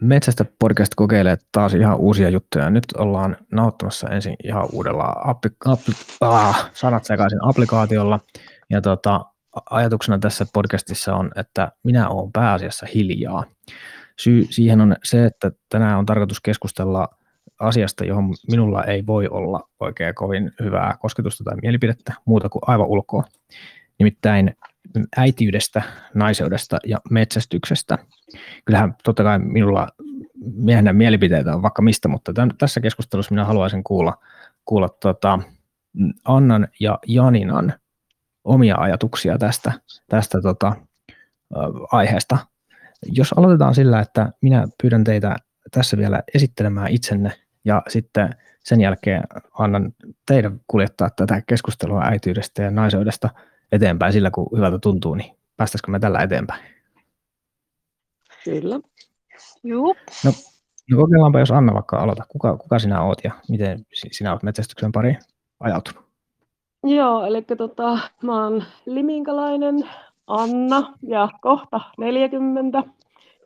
Metsästä podcast kokeilee taas ihan uusia juttuja. Nyt ollaan nauhoittamassa ensin ihan uudella appi, appi, ah, sanat sekaisin applikaatiolla. Ja tota, ajatuksena tässä podcastissa on, että minä olen pääasiassa hiljaa. Syy siihen on se, että tänään on tarkoitus keskustella asiasta, johon minulla ei voi olla oikein kovin hyvää kosketusta tai mielipidettä muuta kuin aivan ulkoa. Nimittäin äitiydestä, naiseudesta ja metsästyksestä. Kyllähän totta kai minulla miehenä mielipiteitä on vaikka mistä, mutta tämän, tässä keskustelussa minä haluaisin kuulla, kuulla tota Annan ja Janinan omia ajatuksia tästä, tästä tota, aiheesta. Jos aloitetaan sillä, että minä pyydän teitä tässä vielä esittelemään itsenne ja sitten sen jälkeen annan teidän kuljettaa tätä keskustelua äityydestä ja naiseudesta eteenpäin sillä, kun hyvältä tuntuu, niin päästäisikö me tällä eteenpäin? Kyllä. Joo. No, no kokeillaanpa, jos Anna vaikka aloita. Kuka, kuka sinä oot ja miten sinä olet metsästyksen pariin ajautunut? Joo, eli tota, mä oon liminkalainen Anna ja kohta 40.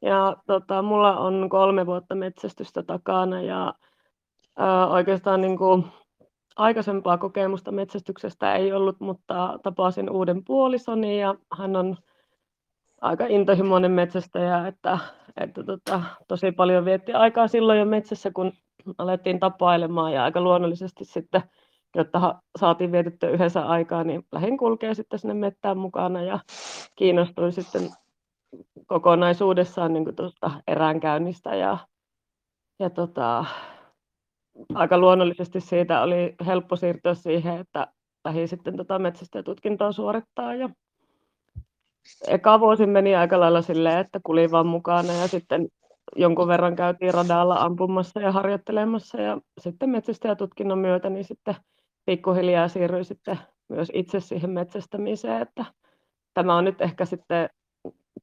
Ja tota, mulla on kolme vuotta metsästystä takana ja ää, oikeastaan niin kuin, aikaisempaa kokemusta metsästyksestä ei ollut, mutta tapasin uuden puolisoni ja hän on aika intohimoinen metsästäjä, että, että tota, tosi paljon vietti aikaa silloin jo metsässä, kun alettiin tapailemaan ja aika luonnollisesti sitten, jotta saatiin vietettyä yhdessä aikaa, niin lähdin kulkea sitten sinne mettään mukana ja kiinnostuin sitten kokonaisuudessaan niin tuosta eräänkäynnistä ja, ja tota, aika luonnollisesti siitä oli helppo siirtyä siihen, että lähdin sitten tota metsästäjätutkintoa suorittaa ja eka vuosi meni aika lailla silleen, että kulin vaan mukana ja sitten jonkun verran käytiin radalla ampumassa ja harjoittelemassa. Ja sitten metsästäjätutkinnon myötä niin sitten pikkuhiljaa siirryin sitten myös itse siihen metsästämiseen, että tämä on nyt ehkä sitten,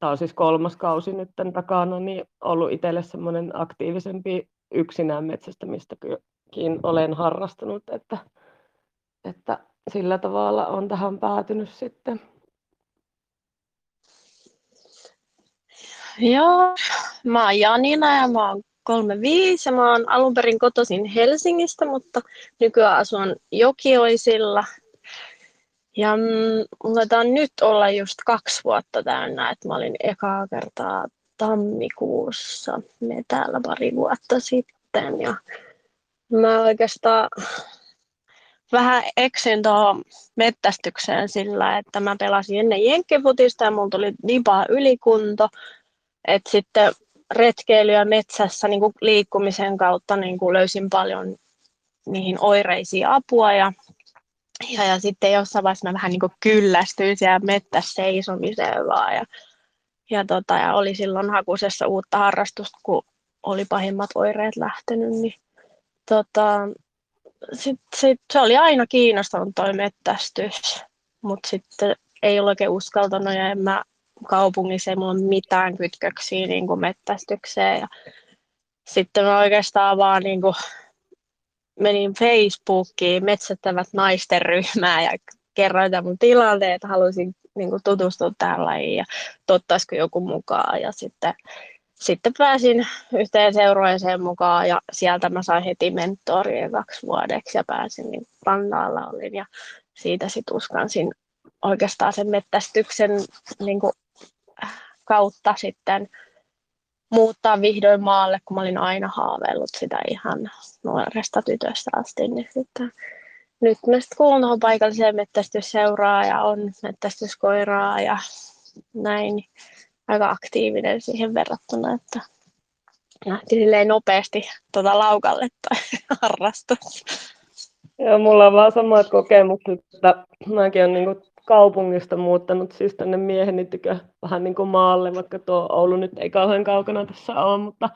tämä on siis kolmas kausi nyt takana, niin ollut itselle semmoinen aktiivisempi yksinään metsästämistäkin olen harrastanut, että, että sillä tavalla on tähän päätynyt sitten. Joo, mä oon Janina ja mä oon 35 ja mä oon alun perin kotoisin Helsingistä, mutta nykyään asun Jokioisilla. Ja mulla on nyt olla just kaksi vuotta täynnä, että mä olin ekaa kertaa tammikuussa me täällä pari vuotta sitten. Ja mä oikeastaan vähän eksyin tuohon mettästykseen sillä, että mä pelasin ennen jenkkifutista ja mulla tuli niin paha ylikunto, että sitten retkeily ja metsässä niin liikkumisen kautta niin kuin löysin paljon niihin oireisiin apua ja, ja, ja sitten jossain vaiheessa mä vähän niin kyllästyin siellä mettässä seisomiseen vaan ja, ja, tota, ja oli silloin hakusessa uutta harrastusta, kun oli pahimmat oireet lähtenyt, niin tota, sit, sit, se oli aina kiinnostanut toi mettästys, mutta sitten ei ole oikein uskaltanut ja en mä kaupungissa ei mulla ole mitään kytköksiä niin kuin mettästykseen. Ja sitten mä oikeastaan vaan niin kuin menin Facebookiin metsättävät naisten ryhmään ja kerroin tämän mun tilanteen, että haluaisin niin kuin tutustua tähän lajiin ja tottaisiko joku mukaan. Ja sitten, sitten pääsin yhteen seurueeseen mukaan ja sieltä mä sain heti mentoria kaksi vuodeksi ja pääsin niin rannaalla olin ja siitä sitten uskansin oikeastaan sen mettästyksen niin kuin kautta sitten muuttaa vihdoin maalle, kun mä olin aina haaveillut sitä ihan nuoresta tytöstä asti. Niin sitten, nyt mä sitten kuulun tuohon paikalliseen mettästysseuraa ja on mettästyskoiraa ja näin. Aika aktiivinen siihen verrattuna, että lähti silleen nopeasti tuota laukalle tai harrastus. Joo, mulla on vaan samat kokemukset, että mäkin olen niin kaupungista muuttanut siis tänne mieheni tykö vähän niin kuin maalle, vaikka tuo Oulu nyt ei kauhean kaukana tässä ole, mutta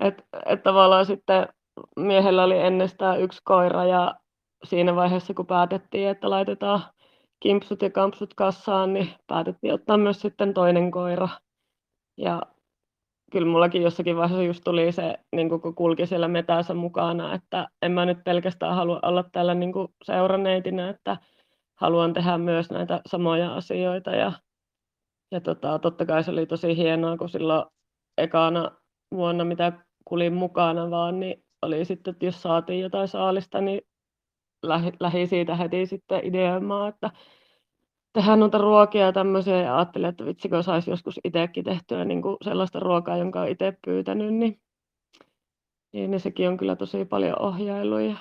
et, et tavallaan sitten miehellä oli ennestään yksi koira ja siinä vaiheessa kun päätettiin, että laitetaan kimpsut ja kampsut kassaan, niin päätettiin ottaa myös sitten toinen koira. Ja kyllä mullakin jossakin vaiheessa just tuli se, niin kun kulki siellä metässä mukana, että en mä nyt pelkästään halua olla täällä niin seuraneitinä, että haluan tehdä myös näitä samoja asioita. Ja, ja tota, totta kai se oli tosi hienoa, kun silloin ekana vuonna, mitä kulin mukana vaan, niin oli sitten, että jos saatiin jotain saalista, niin lähi, siitä heti sitten ideoimaan, että tehdään noita ruokia tämmöisiä ja ajattelin, että vitsikö saisi joskus itsekin tehtyä niin kuin sellaista ruokaa, jonka on itse pyytänyt, niin, niin, niin sekin on kyllä tosi paljon ohjailuja.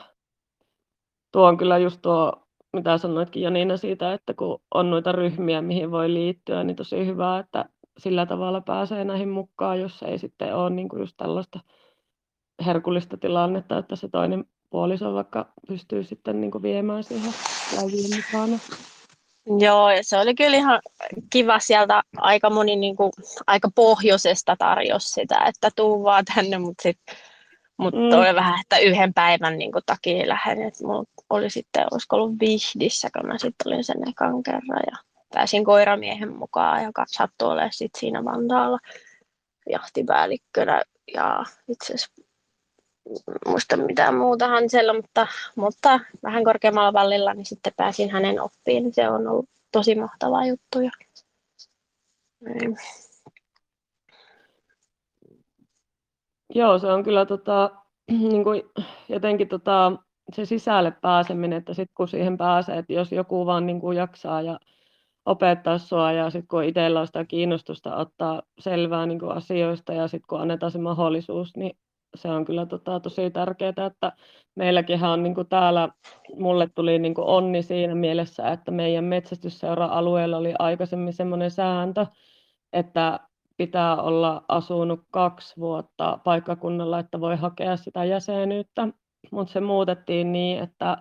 Tuo on kyllä just tuo, mitä sanoitkin Janina siitä, että kun on noita ryhmiä, mihin voi liittyä, niin tosi hyvä, että sillä tavalla pääsee näihin mukaan, jos ei sitten ole niin kuin just tällaista herkullista tilannetta, että se toinen puoliso vaikka pystyy sitten niin kuin viemään siihen lajiin mukaan. Joo, ja se oli kyllä ihan kiva sieltä aika moni niin kuin, aika pohjoisesta tarjosi sitä, että tuu vaan tänne, mutta sitten mut mm. oli vähän, että yhden päivän niin kuin, takia lähden, että mulla oli sitten, olisiko ollut Vihdissä, kun mä sitten olin sen ekan kerran ja pääsin koiramiehen mukaan, joka sattui olemaan sit siinä Vantaalla jahtipäällikkönä ja itse asiassa muista mitään muuta siellä, mutta, mutta vähän korkeammalla vallilla, niin sitten pääsin hänen oppiin. Se on ollut tosi mahtava juttu. Ja, niin. Joo, se on kyllä tota, niin kuin jotenkin tota, se sisälle pääseminen, että sitten kun siihen pääsee, että jos joku vaan niin kuin jaksaa ja opettaa sua ja sitten kun itsellä on sitä kiinnostusta ottaa selvää niin kuin asioista ja sitten kun annetaan se mahdollisuus, niin se on kyllä tota, tosi tärkeää, että meilläkin on niin kuin täällä, mulle tuli niin kuin onni siinä mielessä, että meidän metsästysseura-alueella oli aikaisemmin semmoinen sääntö, että pitää olla asunut kaksi vuotta paikkakunnalla, että voi hakea sitä jäsenyyttä, mutta se muutettiin niin, että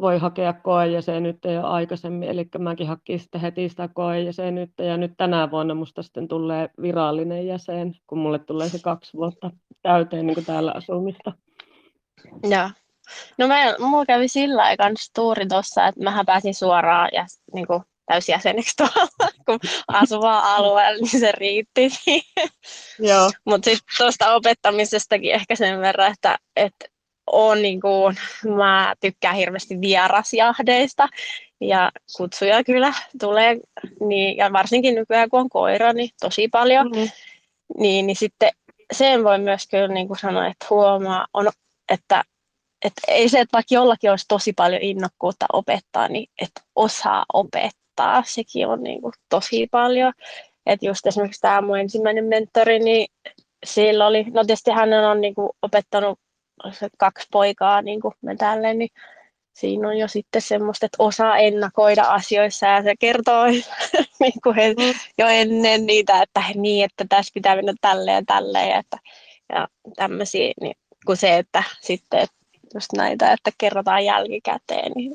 voi hakea koejäsenyyttä jo aikaisemmin, eli mäkin hakin sitten heti sitä koejäsenyyttä, ja nyt tänä vuonna musta sitten tulee virallinen jäsen, kun mulle tulee se kaksi vuotta täyteen niin kuin täällä asumista. Joo. No mä, mulla kävi sillä aikaa tuuri tuossa, että mähän pääsin suoraan ja niin kuin, täysjäseneksi tuolla, kun asuvaa alueella, niin se riitti Joo. Mutta sitten tuosta opettamisestakin ehkä sen verran, että, että on niin kuin, mä tykkään hirveästi vierasjahdeista ja kutsuja kyllä tulee, niin, ja varsinkin nykyään kun on koira, niin tosi paljon, mm-hmm. niin, niin sitten sen voi myös kyllä niin kuin sanoa, että huomaa, on, että, että ei se, että vaikka jollakin olisi tosi paljon innokkuutta opettaa, niin että osaa opettaa, sekin on niin kuin tosi paljon. Että just esimerkiksi tämä mun ensimmäinen mentori, niin sillä oli, no tietysti hän on niin kuin opettanut kaksi poikaa niin kuin me tälleen, niin siinä on jo sitten semmoista, että osaa ennakoida asioissa ja se kertoo niin kuin he, mm. jo ennen niitä, että niin, että tässä pitää mennä tälleen ja tälleen ja, että, ja tämmöisiä, niin kuin se, että sitten että just näitä, että kerrotaan jälkikäteen, niin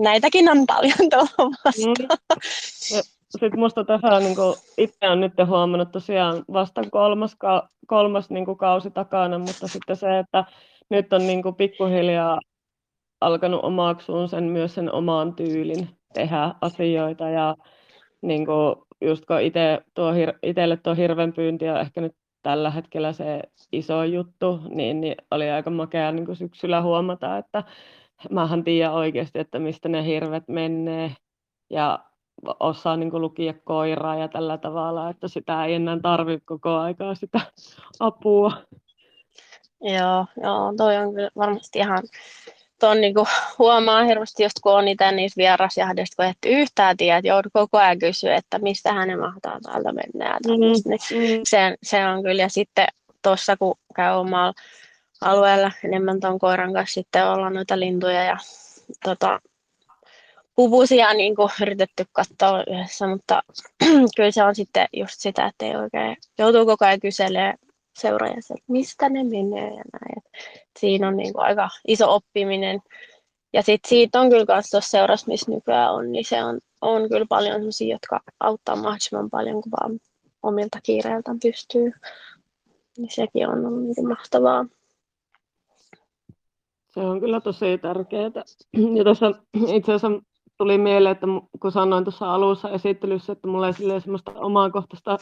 näitäkin on paljon tuommoista. Mm. Sitten minusta tässä niin itse olen nyt huomannut tosiaan vasta kolmas, kolmas niin kuin kausi takana, mutta sitten se, että nyt on niin kuin pikkuhiljaa alkanut omaksuun sen myös sen oman tyylin tehdä asioita ja niin kuin just kun itse tuo, itselle tuo hirvenpyynti on ehkä nyt tällä hetkellä se iso juttu, niin, niin oli aika makea niin kuin syksyllä huomata, että mähän tiedän oikeasti, että mistä ne hirvet menee ja osaa niin kuin lukia koiraa ja tällä tavalla, että sitä ei enää tarvitse koko aikaa sitä apua. Joo, joo, toi on kyllä varmasti ihan, tuon niin huomaa hirveästi, just kun on niitä niissä vierasjahdeista, kun et yhtään tiedä, että joudut koko ajan kysyä, että mistä hänen mahtaa täältä mennä. Ja mm, niin se, se, on kyllä, ja sitten tuossa kun käy omalla alueella enemmän tuon koiran kanssa sitten olla noita lintuja ja tota, puvusia niin kuin yritetty katsoa yhdessä, mutta kyllä se on sitten just sitä, että ei oikein joutuu koko ajan kyselemään seuraajassa, että mistä ne menee ja näin. Siinä on niin kuin aika iso oppiminen. Ja sitten siitä on kyllä myös tuossa seurassa, missä nykyään on, niin se on, on kyllä paljon sellaisia, jotka auttaa mahdollisimman paljon, kun vaan omilta kiireiltä pystyy. Niin sekin on ollut niin mahtavaa. Se on kyllä tosi tärkeää. Ja tuossa itse asiassa tuli mieleen, että kun sanoin tuossa alussa esittelyssä, että mulla ei semmoista omakohtaista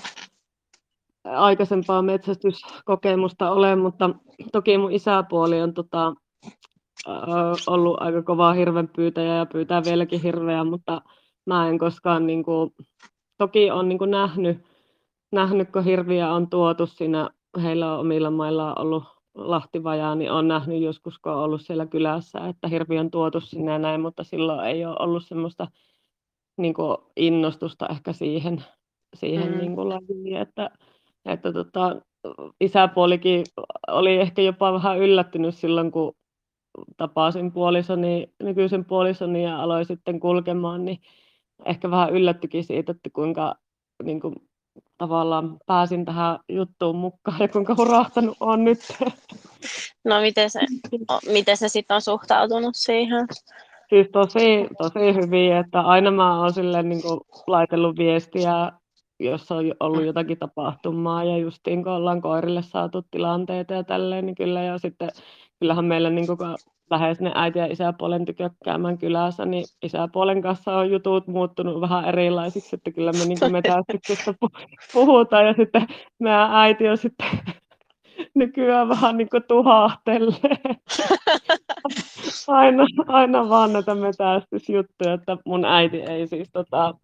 aikaisempaa metsästyskokemusta ole, mutta toki mun isäpuoli on tota, ollut aika kovaa hirven pyytäjä ja pyytää vieläkin hirveä, mutta mä en koskaan, niin kuin, toki on niin kuin nähnyt, nähnyt, kun hirviä on tuotu siinä heillä on omilla maillaan ollut lahtivajaa, niin olen nähnyt joskus, kun olen ollut siellä kylässä, että hirvi on tuotu sinne ja näin, mutta silloin ei ole ollut semmoista niin kuin innostusta ehkä siihen, siihen Mm. niin kuin lajiin, että, että tota, isäpuolikin oli ehkä jopa vähän yllättynyt silloin, kun tapasin puolisoni, nykyisen puolisoni ja aloin sitten kulkemaan, niin ehkä vähän yllättyikin siitä, että kuinka niin kuin, tavallaan pääsin tähän juttuun mukaan ja kuinka hurahtanut on nyt. No miten se, miten se sitten on suhtautunut siihen? Siis tosi, tosi hyvin, että aina mä oon silleen niin kuin laitellut viestiä, jos on ollut jotakin tapahtumaa ja justiin kun ollaan koirille saatu tilanteita ja tälleen, niin kyllä ja sitten kyllähän meillä niin kuin, kun lähden sinne äiti- ja isäpuolen tykö käymään kylässä, niin isäpuolen kanssa on jutut muuttunut vähän erilaisiksi, että kyllä me niin metästyksestä pu- puhutaan ja sitten meidän äiti on sitten nykyään vähän niin kuin tuhahtelee. aina, aina vaan näitä metästysjuttuja, että mun äiti ei siis tota,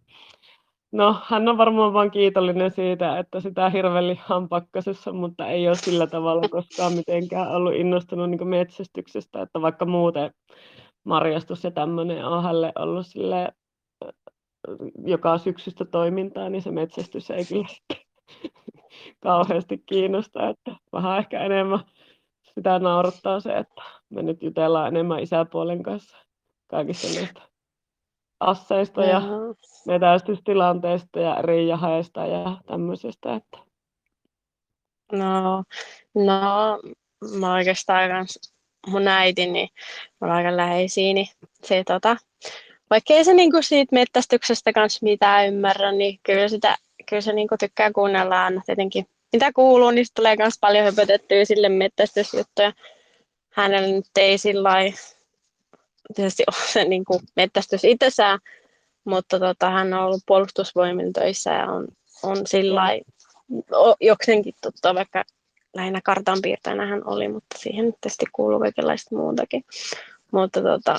no hän on varmaan vaan kiitollinen siitä, että sitä hirvelihaa on pakkasessa, mutta ei ole sillä tavalla koskaan mitenkään ollut innostunut niin metsästyksestä, että vaikka muuten marjastus ja tämmöinen on hänelle ollut sille joka syksystä toimintaa, niin se metsästys ei kyllä kauheasti kiinnosta, että vähän ehkä enemmän sitä naurattaa se, että me nyt jutellaan enemmän isäpuolen kanssa kaikista näistä asseista ja Joo. metästystilanteista ja eri jaheista ja tämmöisestä, että No, no, mä oikeastaan kans, mun äiti, niin on aika läheisiä, niin se tota, vaikka ei se niinku siitä metsästyksestä kanssa mitään ymmärrä, niin kyllä, sitä, kyllä se niinku tykkää kuunnella aina tietenkin. Mitä kuuluu, niin tulee myös paljon höpötettyä sille metsästysjuttuja. Hänellä nyt ei sillä tietysti ole se niinku metsästys itsessään, mutta tota, hän on ollut puolustusvoimilla töissä ja on, on sillä jokseenkin tuttua, vaikka lähinnä kartanpiirtäjänä hän oli, mutta siihen tietysti kuuluu kaikenlaista muutakin. Mutta tota,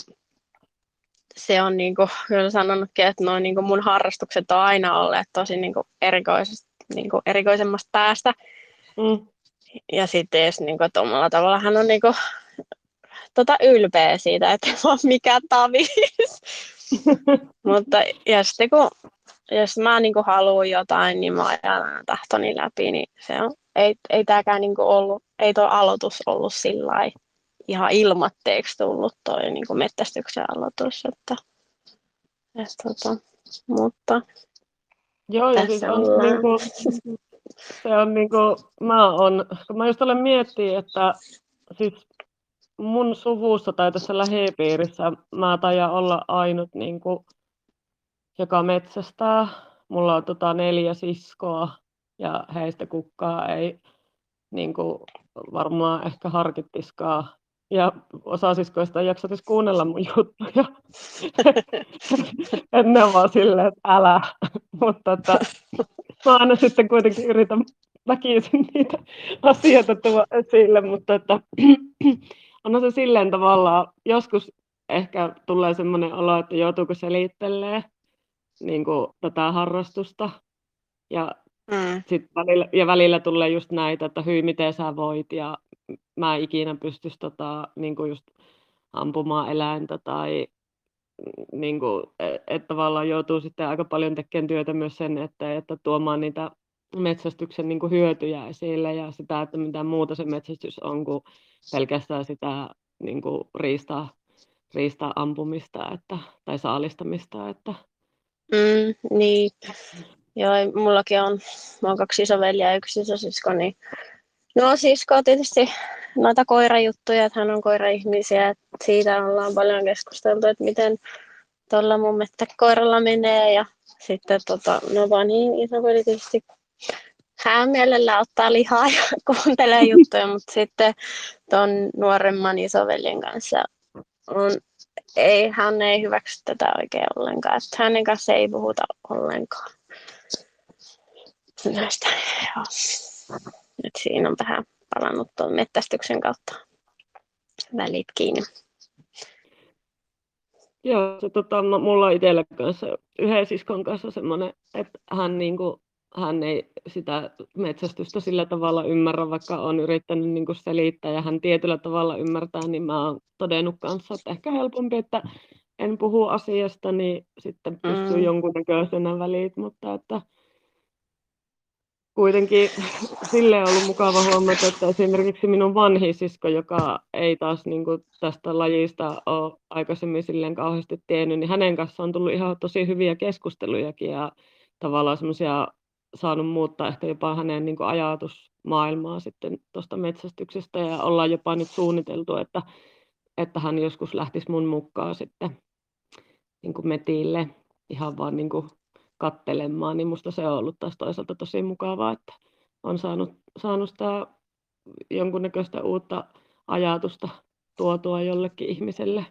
se on niinku, kyllä sanonutkin, että noin niinku mun harrastukset on aina olleet tosi niinku erikoisesta, niinku erikoisemmasta päästä. mm, Ja sitten jos että omalla tavalla hän on niinku, tota ylpeä siitä, että ei ole mikään tavis. Mutta ja sitten kun, jos mä niinku haluan jotain, niin mä ajan tahtoni läpi, niin se on, ei, ei tääkään niinku ollut, ei tuo aloitus ollut sillä ihan ilmatteeksi tullut toi niinku metsästyksen aloitus, että, että tota, mutta Joo, ja siis on ollaan. niinku, se on niinku, mä on, kun mä just olen miettinyt, että siis mun suvussa tai tässä lähipiirissä mä taidan olla ainut niinku, joka metsästää. Mulla on tota neljä siskoa ja heistä kukkaa ei niinku, varmaan ehkä harkittiskaan. Ja osa siskoista ei jaksaisi kuunnella mun juttuja. Et ne on vaan silleen, että älä. Mutta että, mä aina sitten kuitenkin yritän väkisin niitä asioita tuoda esille, mutta että onhan se silleen tavallaan, joskus ehkä tulee semmoinen olo, että joutuuko selittelee niin kuin tätä harrastusta. Ja mm, sit välillä, ja välillä tulee just näitä, että hyi, miten sä voit, ja mä en ikinä pystyisi tota, niin kuin just ampumaan eläintä, tai niin kuin, että tavallaan joutuu sitten aika paljon tekemään työtä myös sen, että, että tuomaan niitä metsästyksen niin kuin hyötyjä esille, ja sitä, että mitä muuta se metsästys on kuin pelkästään sitä niin kuin riistaa, riistaa ampumista että, tai saalistamista, että mm, niin. Joo, mullakin on, mä oon kaksi isoveliä ja yksi isosisko, niin no sisko on tietysti noita koirajuttuja, että hän on koiraihmisiä, että siitä ollaan paljon keskusteltu, että miten tuolla mun mettäkoiralla menee ja sitten tota, no vaan niin isoveli tietysti hän mielellä ottaa lihaa ja kuuntelee juttuja, mutta sitten tuon nuoremman isoveljen kanssa on, ei, hän ei hyväksy tätä oikein ollenkaan, että hänen kanssa ei puhuta ollenkaan näistä. Joo. Nyt siinä on vähän palannut tuon mettästyksen kautta välit kiinni. Joo, se, tota, m- mulla on itsellä kanssa yhden siskon kanssa semmoinen, että hän niinku hän ei sitä metsästystä sillä tavalla ymmärrä, vaikka on yrittänyt niin kuin selittää ja hän tietyllä tavalla ymmärtää, niin mä oon todennut kanssa, että ehkä helpompi, että en puhu asiasta, niin sitten pystyy Mm. jonkunnäköisenä välit, mutta että kuitenkin sille on ollut mukava huomata, että esimerkiksi minun vanhin sisko, joka ei taas niin kuin tästä lajista ole aikaisemmin silleen kauheasti tiennyt, niin hänen kanssaan on tullut ihan tosi hyviä keskustelujakin ja tavallaan semmoisia saanut muuttaa ehkä jopa hänen niin kuin ajatusmaailmaa sitten tuosta metsästyksestä ja ollaan jopa nyt suunniteltu, että, että hän joskus lähtisi mun mukaan sitten niin kuin metille ihan vaan niin kuin kattelemaan, niin musta se on ollut taas toisaalta tosi mukavaa, että on saanut, saanut sitä jonkunnäköistä uutta ajatusta tuotua jollekin ihmiselle.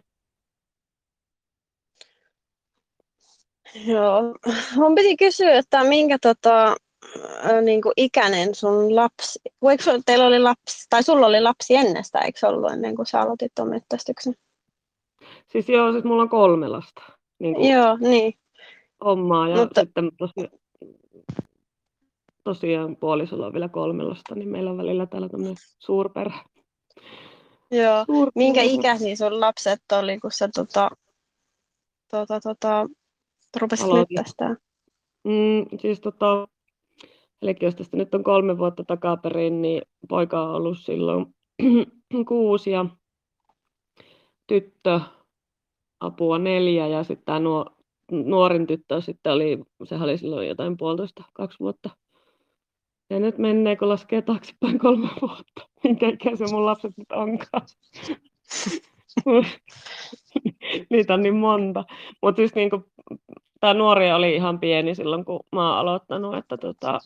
Joo, mun piti kysyä, että minkä tota, niin kuin ikäinen sun lapsi, eikö teillä oli lapsi, tai sulla oli lapsi ennestä, eikö se ollut ennen kuin sä aloitit tuon metsästyksen? Siis joo, siis mulla on kolme lasta niin kuin Joo, niin. omaa ja Mutta- sitten tosi, tosiaan puolisolla on vielä kolme lasta, niin meillä on välillä täällä tämmöinen suurperhe. Joo. suurperhe. Minkä ikäisiä sun lapset oli, kun sä tota, tota, tota, rupesit metsästää? Mm, siis tota, eli jos tästä nyt on kolme vuotta takaperin, niin poika on ollut silloin kuusi ja tyttö apua neljä ja sitten tämä nuo, nuorin tyttö sitten oli, sehän oli silloin jotain puolitoista, kaksi vuotta. Ja nyt menee, kun laskee taaksepäin kolme vuotta. Minkä ikäisiä mun lapset nyt onkaan. Niitä on niin monta. Mutta siis niinku, tämä nuori oli ihan pieni silloin, kun mä oon aloittanut, että tota,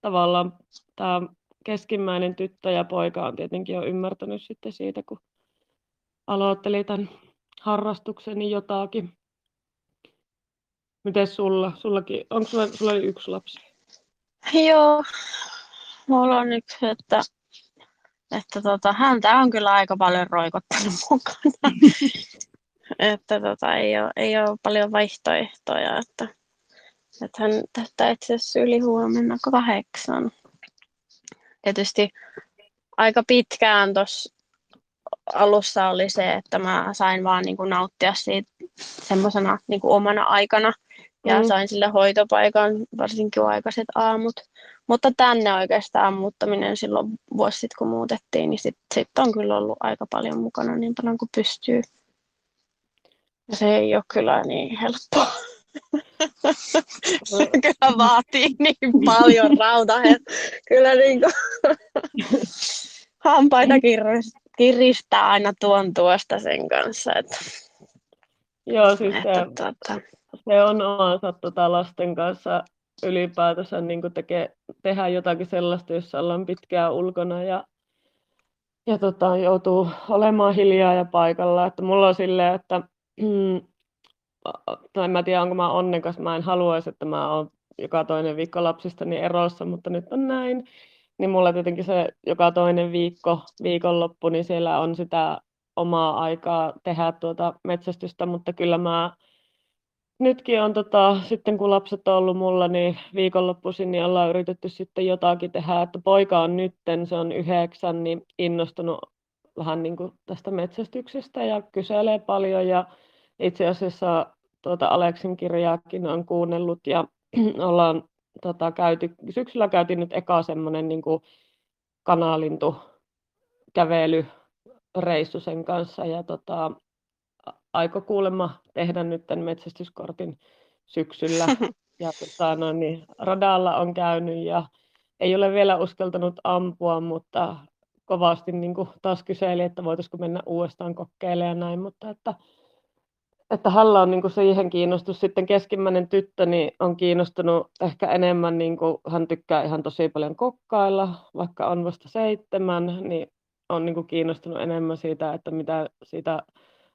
tavallaan tämä keskimmäinen tyttö ja poika on tietenkin jo ymmärtänyt sitten siitä, kun aloitteli tämän harrastuksen, niin jotakin. Miten sulla? Sullakin, onko sulla, sulla oli yksi lapsi? Joo, mulla on yksi, että, että tota, häntä on kyllä aika paljon roikottanut mukana. että tota, ei, ole, ei ole paljon vaihtoehtoja. Että, että hän täyttää itse asiassa yli huomenna kahdeksan. Tietysti aika pitkään tuossa alussa oli se, että mä sain vaan niin kuin nauttia siitä semmoisena niin kuin omana aikana ja Mm. sain sille hoitopaikan, varsinkin aikaiset aamut. Mutta tänne oikeastaan muuttaminen silloin vuosi sitten, kun muutettiin, niin sitten sit on kyllä ollut aika paljon mukana niin paljon kuin pystyy. Ja se ei ole kyllä niin helppoa. se kyllä vaatii niin paljon rautaa. että Kyllä niin kuin hampaita kirist- kiristää aina tuon tuosta sen kanssa. Että, Joo, siis se, että, tuota, se on omansa tota lasten kanssa ylipäätänsä niin tekee, tehdä jotakin sellaista, jossa ollaan pitkään ulkona ja, ja tota, joutuu olemaan hiljaa ja paikalla. Että mulla on silleen, että mm, tai mä tiedä, onko mä onnekas, mä en haluaisi, että mä oon joka toinen viikko lapsistani erossa, mutta nyt on näin. Niin mulla tietenkin se joka toinen viikko, viikonloppu, niin siellä on sitä omaa aikaa tehdä tuota metsästystä, mutta kyllä mä nytkin on tota, sitten kun lapset on ollut mulla, niin viikonloppuisin niin ollaan yritetty sitten jotakin tehdä, että poika on nytten, se on yhdeksän, niin innostunut vähän niin kuin tästä metsästyksestä ja kyselee paljon ja itse asiassa tuota Aleksin kirjaakin on kuunnellut ja ollaan tota, käyty, syksyllä käytiin nyt eka semmoinen niin kuin kanalintu kävelyreissu sen kanssa ja tota, aiko kuulemma tehdä nyt tämän metsästyskortin syksyllä. Ja tota, no, niin, radalla on käynyt ja ei ole vielä uskaltanut ampua, mutta kovasti niin kuin taas kyseli, että voitaisiko mennä uudestaan kokeilemaan ja näin, mutta että, että Halla on niin kuin siihen kiinnostus. Sitten keskimmäinen tyttö niin on kiinnostunut ehkä enemmän, niin kuin, hän tykkää ihan tosi paljon kokkailla, vaikka on vasta seitsemän, niin on niin kuin kiinnostunut enemmän siitä, että mitä siitä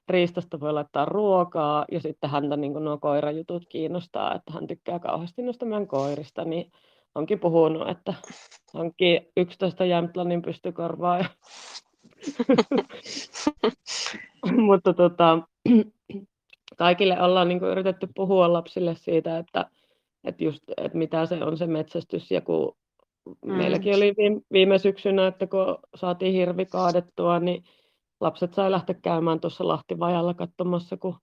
riistasta voi laittaa ruokaa ja sitten häntä niin kuin nuo koirajutut kiinnostaa, että hän tykkää kauheasti noista meidän koirista, niin onkin puhunut, että hankkii 11 Jämtlannin pystykorvaa. Ja... Mutta tota, kaikille ollaan niin kuin yritetty puhua lapsille siitä, että, että just, että mitä se on se metsästys ja kun Mm. meilläkin oli viime, viime syksynä, että kun saatiin hirvi kaadettua, niin lapset sai lähteä käymään tuossa Lahtivajalla katsomassa, kun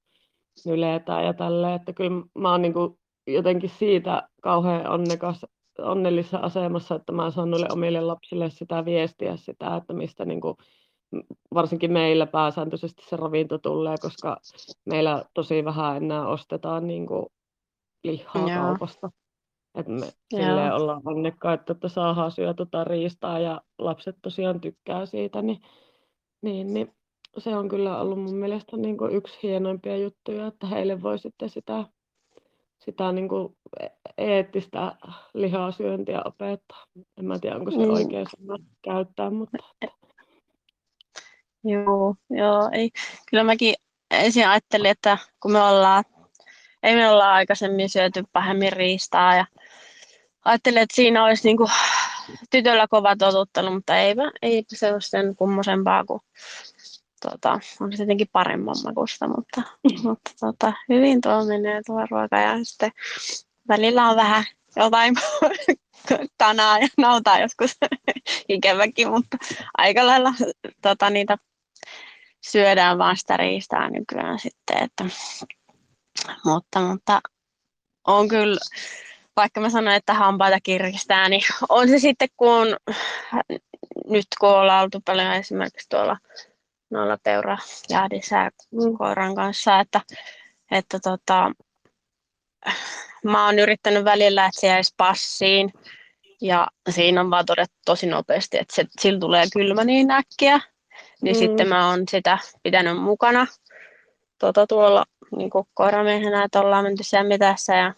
nyletään ja tälleen, että kyllä mä oon niin kuin jotenkin siitä kauhean onnekas, onnellisessa asemassa, että mä saan noille omille lapsille sitä viestiä, sitä, että mistä niin kuin, varsinkin meillä pääsääntöisesti se ravinto tulee, koska meillä tosi vähän enää ostetaan niin kuin lihaa Joo. kaupasta. että me Joo. silleen ollaan onnekkaita, että saadaan syödä tota riistaa ja lapset tosiaan tykkää siitä, niin, niin, niin se on kyllä ollut mun mielestä niin kuin yksi hienoimpia juttuja, että heille voi sitten sitä, sitä niin kuin e- eettistä lihasyöntiä opettaa. En mä tiedä, onko se Mm. oikea sana käyttää, mutta Joo, joo, ei. Kyllä mäkin ensin ajattelin, että kun me ollaan, ei me olla aikaisemmin syöty pahemmin riistaa ja ajattelin, että siinä olisi niinku tytöllä kova totuttelu, mutta eipä, eipä se ole sen kummosempaa kuin tota, on se tietenkin paremman makusta, mutta, mutta tota, hyvin tuo menee tuo ruoka ja sitten välillä on vähän jotain kanaa ja nautaa joskus ikäväkin, mutta aika lailla tota, niitä syödään vaan sitä riistää nykyään sitten, että, mutta, mutta on kyllä, vaikka mä sanoin, että hampaita kiristää, niin on se sitten kun nyt kun ollaan oltu paljon esimerkiksi tuolla noilla peurajahdissa ja Mm. koiran kanssa, että, että tota, mä oon yrittänyt välillä, että se jäisi passiin ja siinä on vaan todettu tosi nopeasti, että se, sillä tulee kylmä niin äkkiä, niin Mm. sitten mä oon sitä pitänyt mukana tota, tuolla niin koiramiehenä, että ollaan menty siellä metässä ja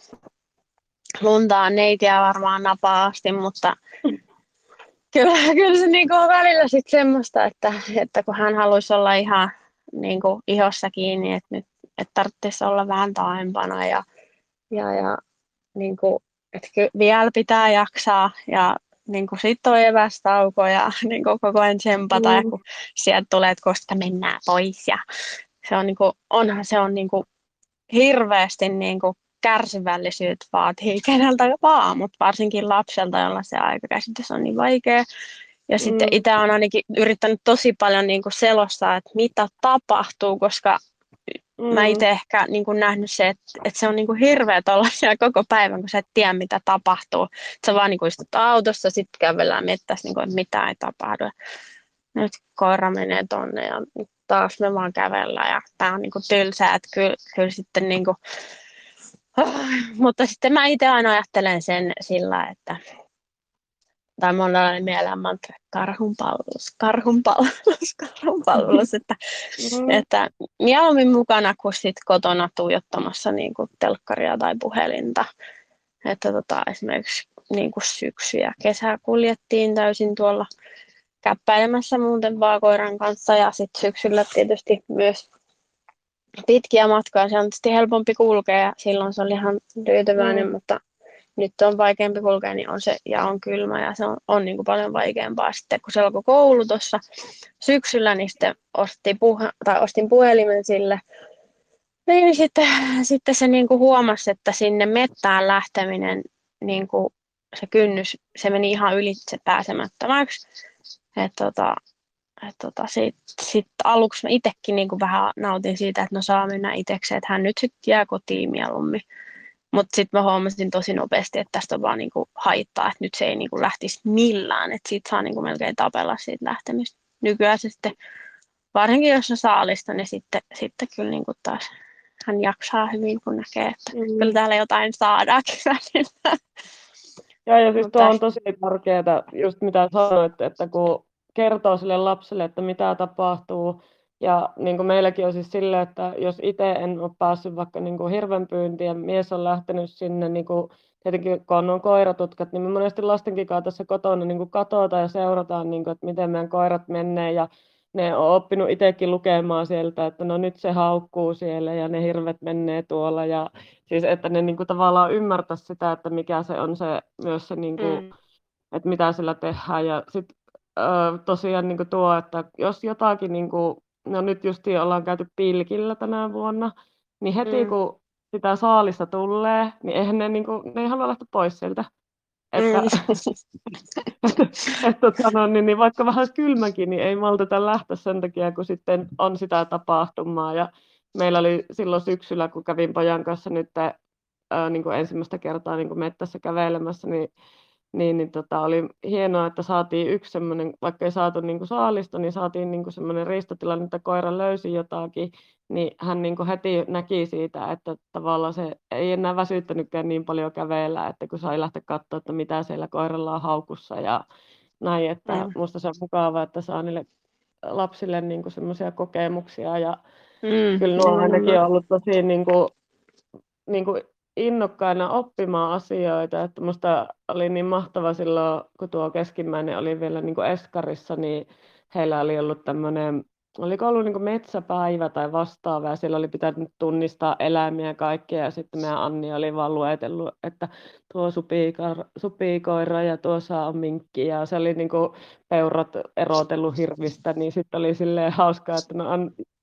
luntaa neitiä varmaan napaa asti, mutta kyllä, kyllä se niin on välillä sitten semmoista, että, että kun hän haluaisi olla ihan niin kuin ihossa kiinni, että nyt että tarvitsisi olla vähän taaempana ja, ja, ja niin kuin, että vielä pitää jaksaa ja niin kuin sit on evästauko ja niin kuin koko ajan tsempata mm. ja kun sieltä tulee, että koska mennään pois ja se on niin kuin, onhan se on niin kuin hirveästi niin kuin kärsivällisyyttä vaatii keneltä vaan, mutta varsinkin lapselta, jolla se aikakäsitys on niin vaikea. Ja sitten Mm. itse olen ainakin yrittänyt tosi paljon niin kuin selostaa, että mitä tapahtuu, koska mä Mm. itse ehkä niin kuin nähnyt se, että, että se on niin kuin hirveä olla siellä koko päivän, kun sä et tiedä, mitä tapahtuu. Sä vaan niin kuin istut autossa, sitten kävellään mettässä, niin kuin, että mitä ei tapahdu. Nyt koira menee tonne ja taas me vaan kävellään ja tää on niin kuin tylsää, että kyllä, kyllä sitten niin kuin, mutta sitten mä itse aina ajattelen sen sillä, että tai monella mielellä mantra, karhun palvelus, karhun palvelus, karhun palvelus, että Mm. että mieluummin mukana kuin sit kotona tuijottamassa niin kuin telkkaria tai puhelinta. Että tota, esimerkiksi niin kuin syksy ja kesä kuljettiin täysin tuolla käppäilemässä muuten vaan koiran kanssa ja sitten syksyllä tietysti myös pitkiä matkoja. Se on tietysti helpompi kulkea ja silloin se oli ihan tyytyväinen, Mm. mutta nyt on vaikeampi kulkea, niin on se ja on kylmä ja se on, on niin kuin paljon vaikeampaa sitten, kun se alkoi koulu tuossa syksyllä, niin sitten ostin, puhe, tai ostin puhelimen sille. Niin, sitten, sitten se niin kuin huomasi, että sinne mettään lähteminen, niin kuin se kynnys, se meni ihan ylitse pääsemättömäksi. Että tota, et tota, sitten sit aluksi mä itsekin niin kuin vähän nautin siitä, että no saa mennä itsekseen, että hän nyt sitten jää kotiin mieluummin. Mutta sitten mä huomasin tosi nopeasti, että tästä on vaan niinku haittaa, että nyt se ei niinku lähtisi millään, että siitä saa niinku melkein tapella siitä lähtemistä. Nykyään se sitten, varsinkin jos on saalista, niin sitten, sitten kyllä niinku taas hän jaksaa hyvin, kun näkee, että Mm. kyllä täällä jotain välillä. Joo, ja siis Mutta- tuo on tosi tärkeää, just mitä sanoit, että kun kertoo sille lapselle, että mitä tapahtuu, ja niin kuin meilläkin on siis silleen, että jos itse en ole päässyt vaikka niin kuin hirvenpyyntiin ja mies on lähtenyt sinne, niin kuin, tietenkin kun on koiratutkat, niin me monesti lastenkin kanssa tässä kotona niin kuin katsotaan ja seurataan, niin kuin, että miten meidän koirat menee, ja ne on oppinut itsekin lukemaan sieltä, että no nyt se haukkuu siellä ja ne hirvet menee tuolla, ja siis että ne niin kuin tavallaan ymmärtää sitä, että mikä se on se, myös se niin kuin, Mm. että mitä sillä tehdään. Ja sitten tosiaan niin tuo, että jos jotakin, niin kuin, no nyt justiin ollaan käyty pilkillä tänä vuonna, niin heti Mm. kun sitä saalista tulee, niin eihän ne, niin kuin, ne ei halua lähteä pois sieltä. Että, Mm. että, että tota, no, niin, niin vaikka vähän kylmäkin, niin ei malteta lähteä sen takia, kun sitten on sitä tapahtumaa. Ja meillä oli silloin syksyllä, kun kävin pojan kanssa nyt ää, niin kuin ensimmäistä kertaa niin kuin mettässä kävelemässä, niin niin, niin tota, oli hienoa, että saatiin yksi semmoinen, vaikka ei saatu niin kuin saalista, niin saatiin niin kuin semmoinen riistotilanne, että koira löysi jotakin, niin hän niin kuin heti näki siitä, että tavallaan se ei enää väsyttänytkään niin paljon kävellä, että kun sai lähteä katsoa, että mitä siellä koiralla on haukussa ja näin, että Mm. musta se on mukavaa, että saa niille lapsille niin kuin semmoisia kokemuksia ja Mm, kyllä nuo ainakin on ollut tosi niin kuin, niin kuin innokkaina oppimaan asioita, että musta oli niin mahtava silloin, kun tuo keskimmäinen oli vielä niin kuin eskarissa, niin heillä oli ollut tämmöinen, oliko ollut niin kuin metsäpäivä tai vastaava, ja siellä oli pitänyt tunnistaa eläimiä ja kaikkea, ja sitten meidän Anni oli vaan luetellut, että tuo supikoira ja tuossa on minkki, ja se oli niin kuin peurat erotellut hirvistä, niin sitten oli silleen hauskaa, että no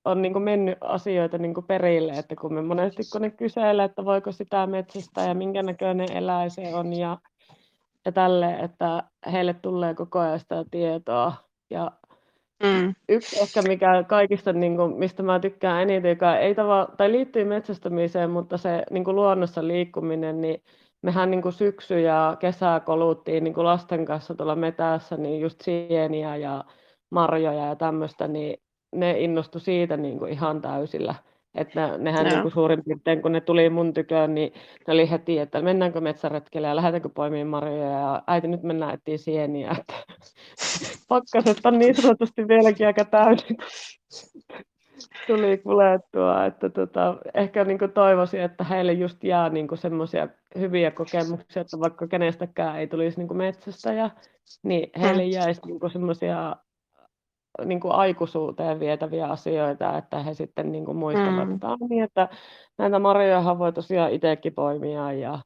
on, niin kuin mennyt asioita niin kuin perille, että kun me monesti kun ne kyselee, että voiko sitä metsästä ja minkä näköinen eläin se on ja, ja tälle, että heille tulee koko ajan sitä tietoa. Ja Mm, yksi ehkä mikä kaikista, niin kuin, mistä mä tykkään eniten, joka ei tava, tai liittyy metsästämiseen, mutta se niin kuin luonnossa liikkuminen, niin mehän niin kuin syksy ja kesä koluttiin niin kuin lasten kanssa tuolla metässä, niin just sieniä ja marjoja ja tämmöistä, niin ne innostu siitä niin kuin ihan täysillä. Että nehän Joo. niin kuin suurin piirtein, kun ne tuli mun tyköön, niin ne oli heti, että mennäänkö metsäretkelle ja lähdetäänkö poimimaan marjoja ja äiti nyt mennään etsiä sieniä. Että pakkaset on niin sanotusti vieläkin aika täynnä, tuli kuljettua. Että tota, ehkä niin kuin toivoisin, että heille just jää niin semmoisia hyviä kokemuksia, että vaikka kenestäkään ei tulisi niin kuin metsästä, ja, niin heille jäisi niin semmoisia niin kuin aikuisuuteen vietäviä asioita, että he sitten niin kuin muistavat, Mm. että, "Ah, niin, että näitä marjojahan voi tosiaan itsekin poimia. Ja,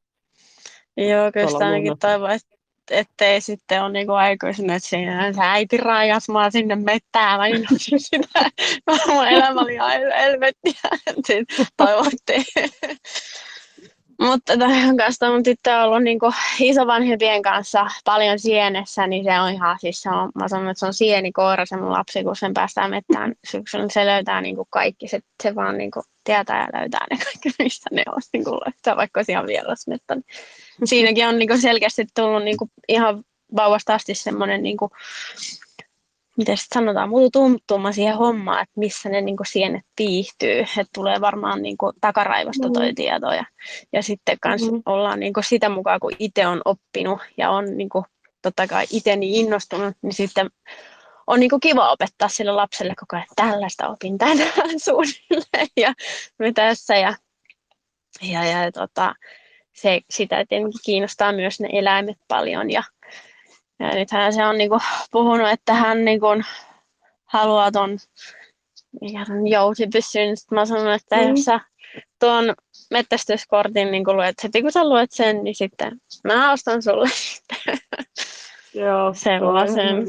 Joo, kyllä sitä ainakin et- ettei sitten ole niinku aikuisena, että siinä se äiti raajas mua sinne mettään. Mä innosin sitä. Mun elämä oli helvettiä. Toivottiin. Mutta tämän kanssa mun tyttö on ollut niinku isovanhempien kanssa paljon sienessä, niin se on ihan, siis se on, mä sanon, että se on sienikoira se mun lapsi, kun sen päästään mettään syksyllä, niin se löytää niinku kaikki, se, se vaan niinku tietää ja löytää ne kaikki, mistä ne on niinku löytää, vaikka olisi ihan vierasmetta. Niin siinäkin on niinku selkeästi tullut niinku ihan vauvasta asti semmoinen, niinku, miten sit sanotaan, mututuntuma siihen hommaan, että missä ne niinku sienet viihtyy. Että tulee varmaan niinku takaraivosta toi Mm. tieto. Ja, ja sitten kans Mhm. ollaan niinku sitä mukaan, kun itse on oppinut ja on niinku, totta kai itse niin innostunut, niin sitten on niinku kiva opettaa sille lapselle koko ajan, että tällaista opin tänään suunnilleen ja tässä. Ja, ja, ja tota, se, sitä tietenkin kiinnostaa myös ne eläimet paljon. Ja, ja nythän se on niinku puhunut, että hän niinku haluaa ton mikä ton jousipyssyn. Sitten mä sanoin, että Mm. jos sä tuon metsästyskortin niin luet, heti kun sä luet sen, niin sitten mä ostan sulle sitten joo, sellaisen.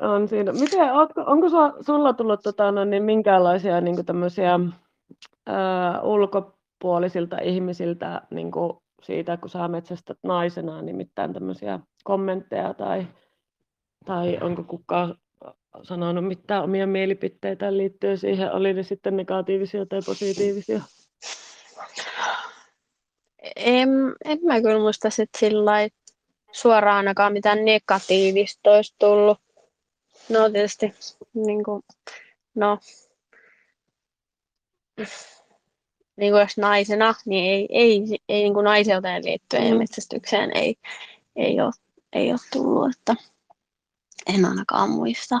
On siinä. Miten, ootko, onko sua, sulla tullut tota, no, niin minkäänlaisia niin tämmöisiä ää, ulkopuolisilta ihmisiltä niin kuin siitä, kun sä metsästät naisena, mitään tämmöisiä kommentteja tai, tai onko kukaan sanonut mitään omia mielipiteitä liittyen siihen, oli ne sitten negatiivisia tai positiivisia? En, en mä kyllä muista sit sillä suoraan ainakaan mitään negatiivista olisi tullut. No tietysti, niin kuin, no, niin kuin jos naisena, niin ei, ei, ei niin kuin naiseuteen liittyen mm. ja Mm. metsästykseen ei, ei, ole, ei ole tullut, että en ainakaan muista.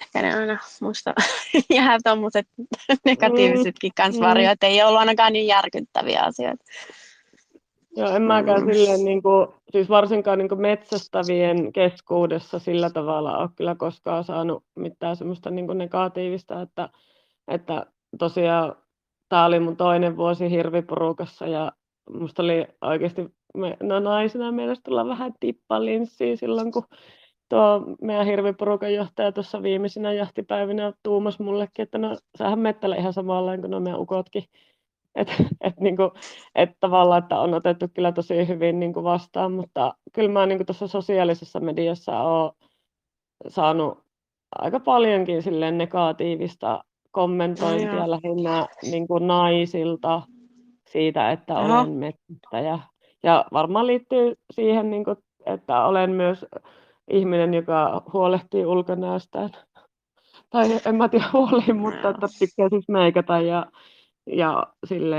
Ehkä ne aina muista jää tuommoiset negatiivisetkin kans Mm. varjo, että ei ollut ainakaan niin järkyttäviä asioita. Joo, en mäkään Mm. silleen, niin kuin, siis varsinkaan niin kuin metsästävien keskuudessa sillä tavalla ole kyllä koskaan saanut mitään semmoista niin kuin negatiivista, että, että tosiaan tämä oli mun toinen vuosi hirviporukassa ja musta oli oikeasti, me, no naisena meidän tulla vähän tippalinssiä silloin, kun tuo meidän hirviporukan johtaja tuossa viimeisinä jahtipäivinä tuumas mullekin, että no sähän mettällä ihan samalla kuin no meidän ukotkin. Että et, niinku, et tavallaan, että on otettu kyllä tosi hyvin niinku vastaan, mutta kyllä mä niinku tuossa sosiaalisessa mediassa olen saanut aika paljonkin silleen negatiivista kommentointia Joo. lähinnä niinku naisilta siitä, että olen metsästäjä. Ja varmaan liittyy siihen, niinku, että olen myös ihminen, joka huolehtii ulkonäöstään. Tai en mä tiedä huoliin, mutta että tykkää siis meikata ja, ja sille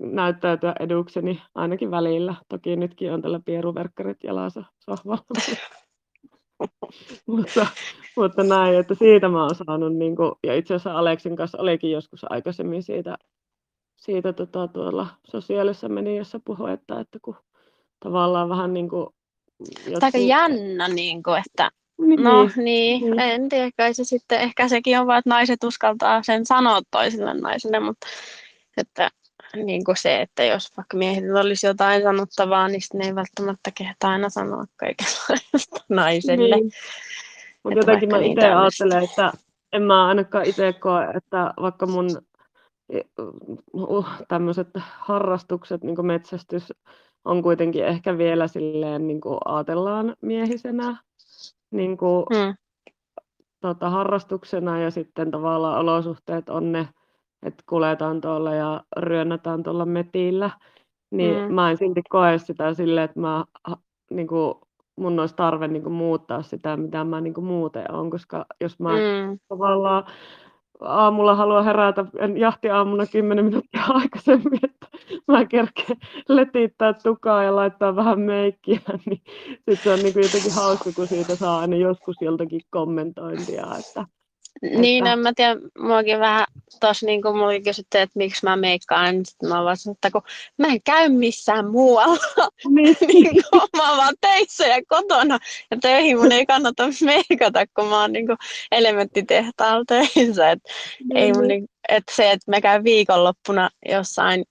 näyttäytyä edukseni ainakin välillä. Toki nytkin on tällä pieruverkkarit jalassa sohvalla. mutta, mutta näin, että siitä mä oon saanut, niin kuin, ja itse asiassa Aleksin kanssa olikin joskus aikaisemmin siitä, siitä tota, tuolla sosiaalisessa mediassa puhetta, että kun tavallaan vähän niin kuin Aika jännä, niin kuin, että Niin, no niin, niin. en tiedä, kai se sitten, ehkä sekin on vaan, että naiset uskaltaa sen sanoa toisille naisille, mutta että niin kuin se, että jos vaikka miehillä olisi jotain sanottavaa, niin sitten ne ei välttämättä kehtaa aina sanoa kaikenlaista naiselle. Niin. Mutta jotenkin mä itse ajattelen, että en mä ainakaan itse koe, että vaikka mun uh, tämmöiset harrastukset, niin kuin metsästys, on kuitenkin ehkä vielä silleen, niin kuin ajatellaan miehisenä niin kuin, Mm. tota, harrastuksena ja sitten tavallaan olosuhteet on ne, että kuljetaan tuolla ja ryönnätään tuolla metillä, niin Mm. mä en silti koe sitä silleen, että mä, niin kuin, mun olisi tarve niin kuin, muuttaa sitä, mitä mä niin kuin, muuten on, koska jos mä Mm. tavallaan aamulla haluan herätä jahtiaamuna 10 minuuttia aikaisemmin, että mä kerkeen letittää tukaa ja laittaa vähän meikkiä, niin sit se on niin kuin jotenkin hauska, kun siitä saa aina joskus joltakin kommentointia, että Niin, Että- en mä tiedä, muakin vähän tuossa niin kuin mulla kysyttiin, että miksi mä meikkaan, niin sitten mä vaan sanoin, että kun mä en käy missään muualla, niin, niin kuin mä oon vaan töissä ja kotona, ja töihin mun ei kannata meikata, kun mä oon niin kuin elementtitehtaalla töissä, että ei mun, niin, että se, että mä käyn viikonloppuna jossain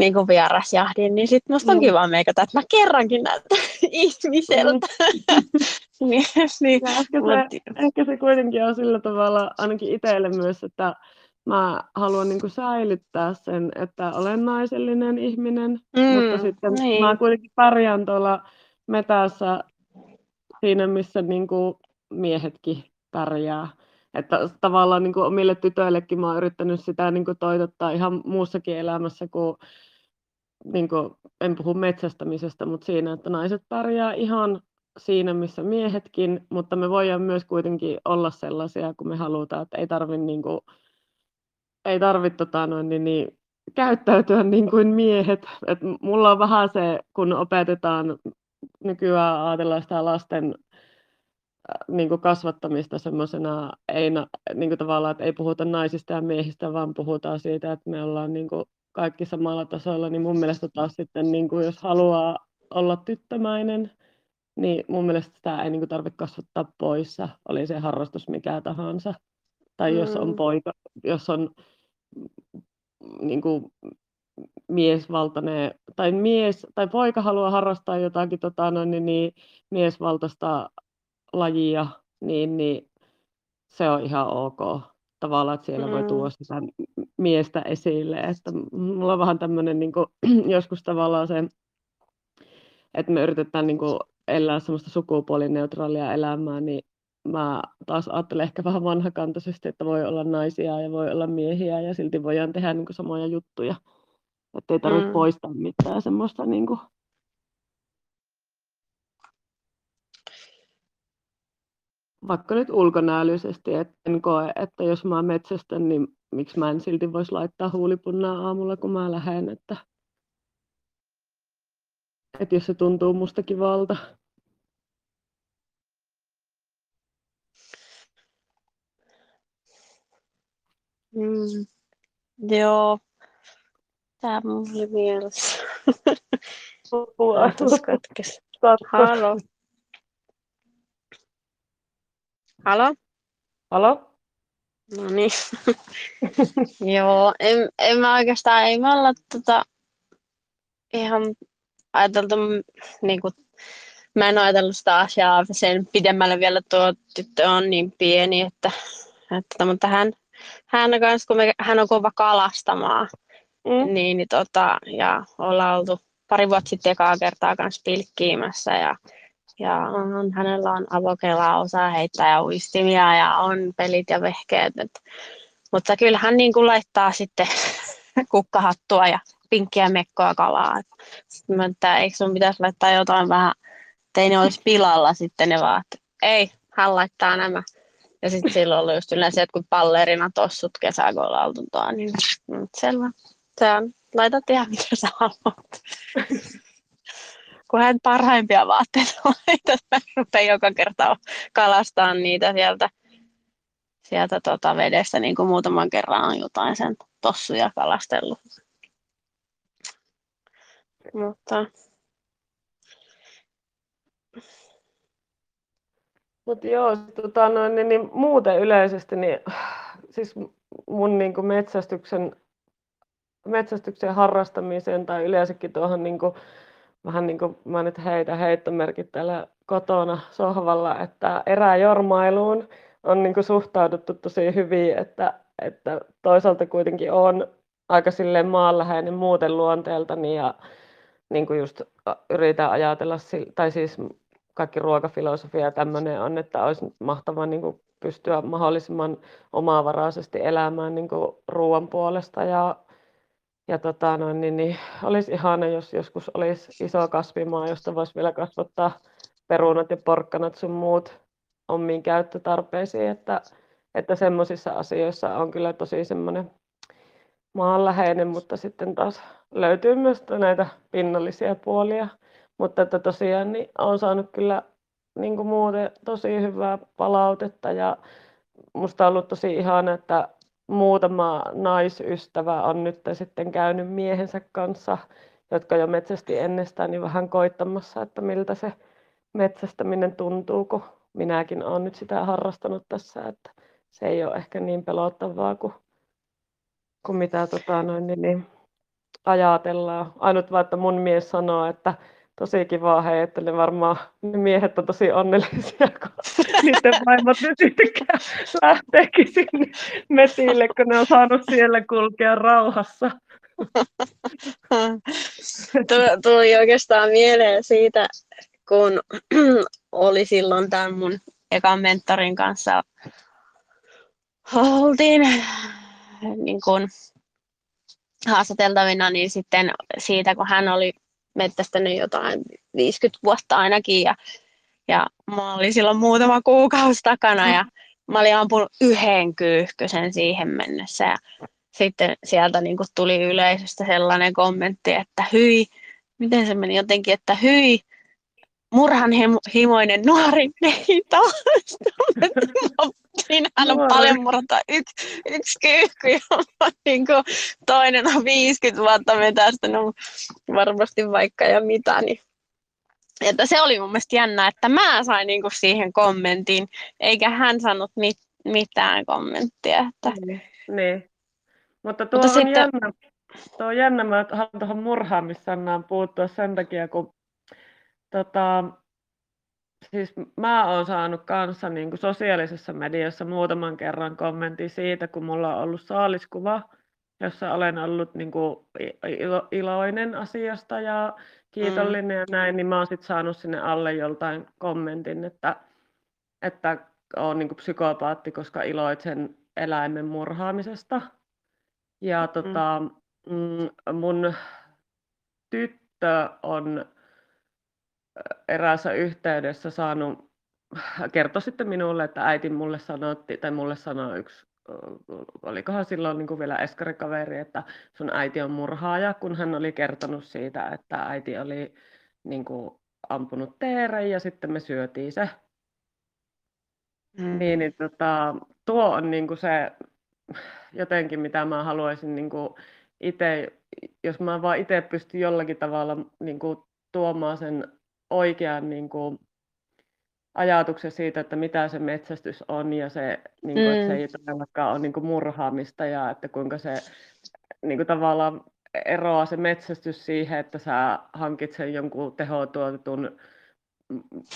niin kuin vierasjahdin, niin sit musta on Mm. kiva meikata, että mä kerrankin näytän ihmiseltä. niin, niin, Ja ehkä, se, ehkä se kuitenkin on sillä tavalla ainakin itselle myös, että mä haluan niin kuin säilyttää sen, että olen naisellinen ihminen, mutta Mm, sitten niin. mä kuitenkin pärjään tuolla metässä siinä, missä niin kuin miehetkin pärjää. Että tavallaan niin kuin omille tytöillekin mä oon yrittänyt sitä niin kuin toitottaa ihan muussakin elämässä kuin, niin kuin, en puhu metsästämisestä, mutta siinä, että naiset pärjää ihan siinä, missä miehetkin, mutta me voidaan myös kuitenkin olla sellaisia, kun me halutaan, että ei tarvi niin ei tarvi tota noin, niin, niin, käyttäytyä niin kuin miehet. Et mulla on vähän se, kun opetetaan nykyään ajatellaan sitä lasten äh, niin kuin kasvattamista semmoisena, ei, niin kuin tavallaan, että ei puhuta naisista ja miehistä, vaan puhutaan siitä, että me ollaan niin kuin kaikki samalla tasolla, niin mun mielestä taas sitten, niin kuin jos haluaa olla tyttömäinen, niin mun mielestä sitä ei niin kuin tarvitse kasvattaa poissa, oli se harrastus mikä tahansa. Tai jos on Mm. poika, jos on niin kuin miesvaltainen, tai mies, tai poika haluaa harrastaa jotakin tota, noin, niin, niin, miesvaltaista lajia, niin, niin se on ihan ok. Tavallaan, että siellä voi Mm. tuoda sitä miestä esille. Että mulla on vähän tämmöinen niin kuin, joskus tavallaan se, että me yritetään niin kuin, elää semmoista sukupuolineutraalia elämää, niin mä taas ajattelen ehkä vähän vanhakantaisesti, että voi olla naisia ja voi olla miehiä ja silti voidaan tehdä niin kuin, samoja juttuja. Että ei tarvitse Mm. poistaa mitään semmoista niin kuin, vaikka nyt ulkonäöllisesti, että en koe, että jos mä metsästän, niin miksi mä en silti voisi laittaa huulipunnaa aamulla, kun mä lähden, että, että jos se tuntuu musta kivalta. Mm. Joo. Tää mulla oli mielessä. Ajatus katkesi. Halo. Halo? Halo? No niin. Joo, en, en mä oikeastaan, ei me olla tota, ihan ajateltu niin kuin, mä en ajatellut sitä asiaa sen pidemmälle vielä. Tuo tyttö on niin pieni, että, että mutta hän, hän, kans, kun me, hän on kova kalastamaan. Mm. Niin, niin tota, ja ollaan oltu pari vuotta sitten ekaa kertaa kanssa pilkkiimässä ja, ja on, hänellä on avokelaa, osaa heittää ja uistimia ja on pelit ja vehkeet. Et, mutta kyllä hän niin kuin laittaa sitten kukkahattua ja pinkkiä mekkoa kalaa. Sitten mä, että eikö sun pitäisi laittaa jotain vähän, ettei ne olisi pilalla sitten ne vaan, että ei, hän laittaa nämä. Ja sitten silloin oli just yleensä jotkut pallerina tossut kesäkoilla oltuntoa, niin mm, selvä. Se on, laitat ihan mitä sä haluat. Kun hän parhaimpia vaatteita laitat, mä rupean joka kerta kalastaa niitä sieltä, sieltä tota vedestä, niin kuin muutaman kerran on jotain sen tossuja kalastellut. Mutta Mutta joo, tota, no, niin, niin, muuten yleisesti, niin, siis mun niin kuin metsästyksen, metsästyksen harrastamiseen tai yleensäkin tuohon niin kuin, vähän niin kuin mä nyt heitä heittomerkit täällä kotona sohvalla, että eräjormailuun on niin kuin suhtauduttu tosi hyvin, että, että toisaalta kuitenkin on aika silleen maanläheinen muuten luonteeltani ja niin kuin just yritän ajatella, tai siis kaikki ruokafilosofia ja tämmöinen on, että olisi mahtavaa niin kuin pystyä mahdollisimman omavaraisesti elämään niin kuin ruoan puolesta ja, ja tota, no, niin, niin, olisi ihana, jos joskus olisi iso kasvimaa, josta voisi vielä kasvattaa perunat ja porkkanat sun muut omiin käyttötarpeisiin, että, että semmoisissa asioissa on kyllä tosi semmoinen maanläheinen, mutta sitten taas löytyy myös näitä pinnallisia puolia. Mutta että tosiaan niin olen saanut kyllä niin kuin muuten tosi hyvää palautetta ja musta on ollut tosi ihana, että muutama naisystävä on nyt sitten käynyt miehensä kanssa, jotka jo metsästi ennestään, niin vähän koittamassa, että miltä se metsästäminen tuntuu, kun minäkin olen nyt sitä harrastanut tässä, että se ei ole ehkä niin pelottavaa kuin, kuin mitä tota, noin, niin, niin, ajatellaan. Ainut vaan, että mun mies sanoo, että tosi kiva hei, että ne varmaan ne miehet on tosi onnellisia, kun niiden vaimot nyt lähteekin sinne metille, kun ne on saanut siellä kulkea rauhassa. Tuli oikeastaan mieleen siitä, kun oli silloin tämän mun ekan mentorin kanssa oltiin niin kun haastateltavina, niin sitten siitä, kun hän oli mettästänyt jotain 50 vuotta ainakin ja, ja mä olin silloin muutama kuukausi takana ja mä olin ampunut yhden kyyhkysen siihen mennessä ja sitten sieltä niin tuli yleisöstä sellainen kommentti, että hyi, miten se meni? Jotenkin, että hyi, murhanhimoinen nuori neito. Siinähän on paljon murta. Yksi, yksi kyykky ja niin kuin, toinen on 50 vuotta metästänyt varmasti vaikka ja mitä. Niin. Että se oli mun mielestä jännä, että mä sain niin kuin siihen kommentin, eikä hän sanonut mit, mitään kommenttia. Että... Niin, niin. Mutta tuo Mutta on sitten... jännä. Tuo on jännä, mä haluan tuohon murhaamissanaan puuttua sen takia, kun tota, siis mä oon saanut kanssa niin kuin sosiaalisessa mediassa muutaman kerran kommentin siitä, kun mulla on ollut saaliskuva, jossa olen ollut niin kuin ilo, iloinen asiasta ja kiitollinen mm. ja näin, niin mä oon sitten saanut sinne alle joltain kommentin, että, että on niin kuin psykopaatti, koska iloitsen eläimen murhaamisesta. Ja mm. tota, mm. mun tyttö on eräässä yhteydessä saanut, kertoi sitten minulle, että äiti mulle sanotti, tai mulle sanoi yksi, olikohan silloin niin kuin vielä eskarikaveri, että sun äiti on murhaaja, kun hän oli kertonut siitä, että äiti oli niin kuin, ampunut teeren ja sitten me syötiin se. Mm. Niin, niin tota, tuo on niin kuin se jotenkin, mitä mä haluaisin niin kuin itse, jos mä vaan itse pystyn jollakin tavalla niin kuin tuomaan sen oikean niin kuin, ajatuksen siitä, että mitä se metsästys on ja se, niin kuin, mm. että se ei todellakaan ole niin kuin, murhaamista ja että kuinka se niin kuin, tavallaan eroaa se metsästys siihen, että sä hankit sen jonkun tehotuotetun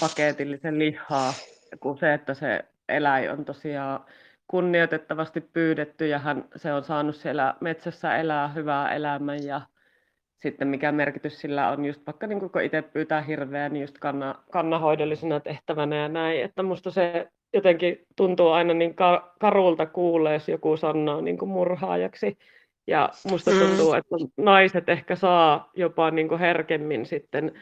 paketillisen lihaa, kuin se, että se eläin on tosiaan kunnioitettavasti pyydetty ja hän, se on saanut siellä metsässä elää hyvää elämän ja sitten mikä merkitys sillä on, just vaikka niin kun itse pyytää hirveä, niin just kanna, kannanhoidollisena tehtävänä ja näin, että musta se jotenkin tuntuu aina niin karulta kuulee, jos joku sanoo niin kuin murhaajaksi. Ja musta mm. tuntuu, että naiset ehkä saa jopa niin kuin herkemmin sitten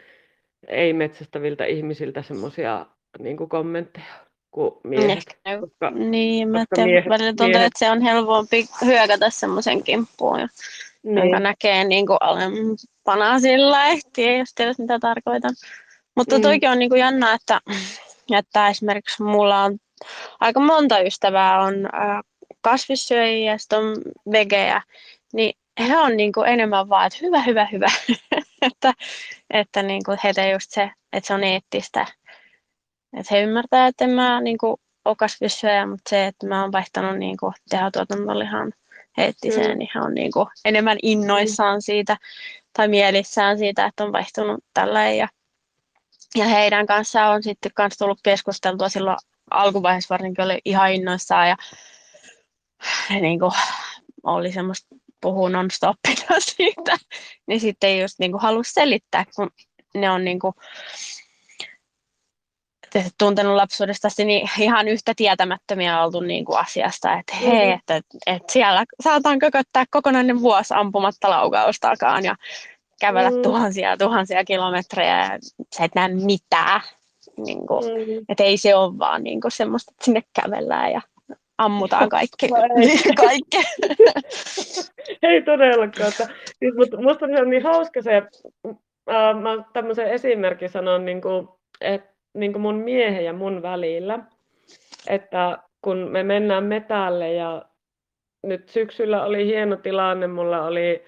ei-metsästäviltä ihmisiltä semmoisia niin kommentteja kuin miehet. koska, niin, mä koska miehet, välillä tuntuu, miehet... että se on helpompi hyökätä semmoisen kimppuun, niin. jonka näkee niin kuin alempana sillä ehtiä, jos tiedät mitä tarkoitan. Mutta mm. toikin on niin kuin jännä, että, että esimerkiksi mulla on aika monta ystävää on kasvissyöjiä ja sitten on vegejä, niin he on niin kuin enemmän vaan, että hyvä, hyvä, hyvä. että että niin kuin heitä just se, että se on eettistä. Että he ymmärtää, että en mä niin kuin ole kasvissyöjä, mutta se, että mä oon vaihtanut niin kuin tehotuotantolihan eettiseen, mm. niin he on niin kuin enemmän innoissaan mm. siitä tai mielissään siitä, että on vaihtunut tällä ja, ja heidän kanssaan on sitten myös tullut keskusteltua silloin alkuvaiheessa varsinkin oli ihan innoissaan ja niin kuin, oli semmoista puhua non-stoppina siitä, niin sitten just niin kuin halusi selittää, kun ne on niin kuin, tuntenut lapsuudesta niin ihan yhtä tietämättömiä oltu niin kuin asiasta, että hei, mm. että, että siellä saataan kököttää kokonainen vuosi ampumatta laukaustakaan ja kävellä mm. tuhansia tuhansia kilometrejä ja sä et näe mitään. Niin kuin, mm. Että ei se ole vaan niin kuin semmoista, että sinne kävellään ja ammutaan kaikki. kaikki. ei todellakaan. Että, siis, mutta musta on niin hauska se, äh, mä tämmöisen esimerkin sanon, niin kuin, että niin kuin mun miehen ja mun välillä, että kun me mennään metälle ja nyt syksyllä oli hieno tilanne, mulla oli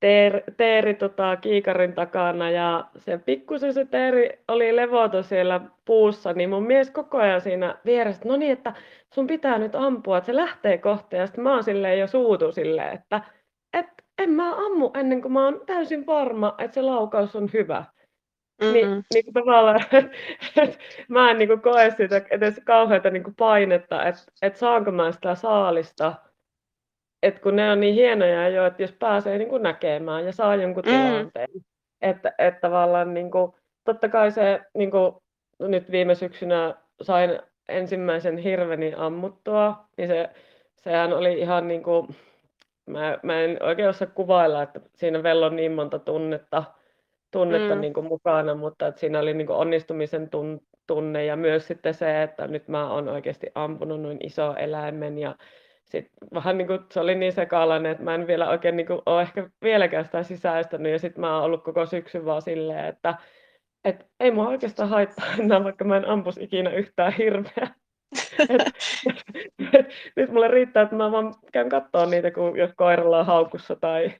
teeri, teeri tota, kiikarin takana ja se pikkusen se teeri oli levoton siellä puussa, niin mun mies koko ajan siinä vieressä, no niin, että sun pitää nyt ampua, että se lähtee kohta ja sitten mä oon silleen jo suutu silleen, että et, en mä ammu ennen kuin mä oon täysin varma, että se laukaus on hyvä. Mm-hmm. Niin, niin tavallaan, että mä en niin koe sitä edes kauheata niin painetta, että, että saanko mä sitä saalista, et kun ne on niin hienoja jo, että jos pääsee niin kuin näkemään ja saa jonkun mm. tilanteen, että, että tavallaan niin kuin, totta kai se niin kuin, nyt viime syksynä sain ensimmäisen hirveni ammuttua, niin se, sehän oli ihan niin kuin, mä, mä en oikein osaa kuvailla, että siinä vello on niin monta tunnetta, tunnetta mm. niin kuin mukana, mutta että siinä oli niin kuin onnistumisen tunne ja myös sitten se, että nyt mä oon oikeasti ampunut noin iso eläimen ja sitten vähän niin kuin, se oli niin sekalainen, että mä en vielä oikein niin kuin, ole ehkä vieläkään sitä sisäistänyt. Ja sitten mä oon ollut koko syksyn vaan silleen, että et ei mua oikeastaan haittaa enää, vaikka mä en ampus ikinä yhtään hirveä. et, et, et, nyt mulle riittää, että mä vaan käyn katsoa niitä, kun jos koiralla on haukussa tai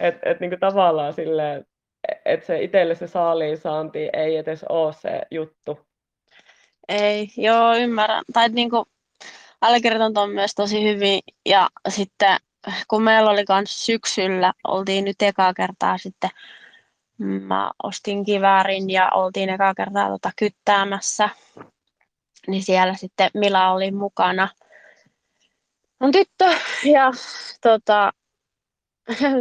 että et, niin tavallaan silleen, että se itselle se saaliin saanti ei edes ole se juttu. Ei, joo, ymmärrän. Tai niin kuin, allekirjoitan tuon myös tosi hyvin. Ja sitten kun meillä oli myös syksyllä, oltiin nyt ekaa kertaa sitten, mä ostin kiväärin ja oltiin ekaa kertaa tota kyttäämässä, niin siellä sitten Mila oli mukana. On tyttö ja tota,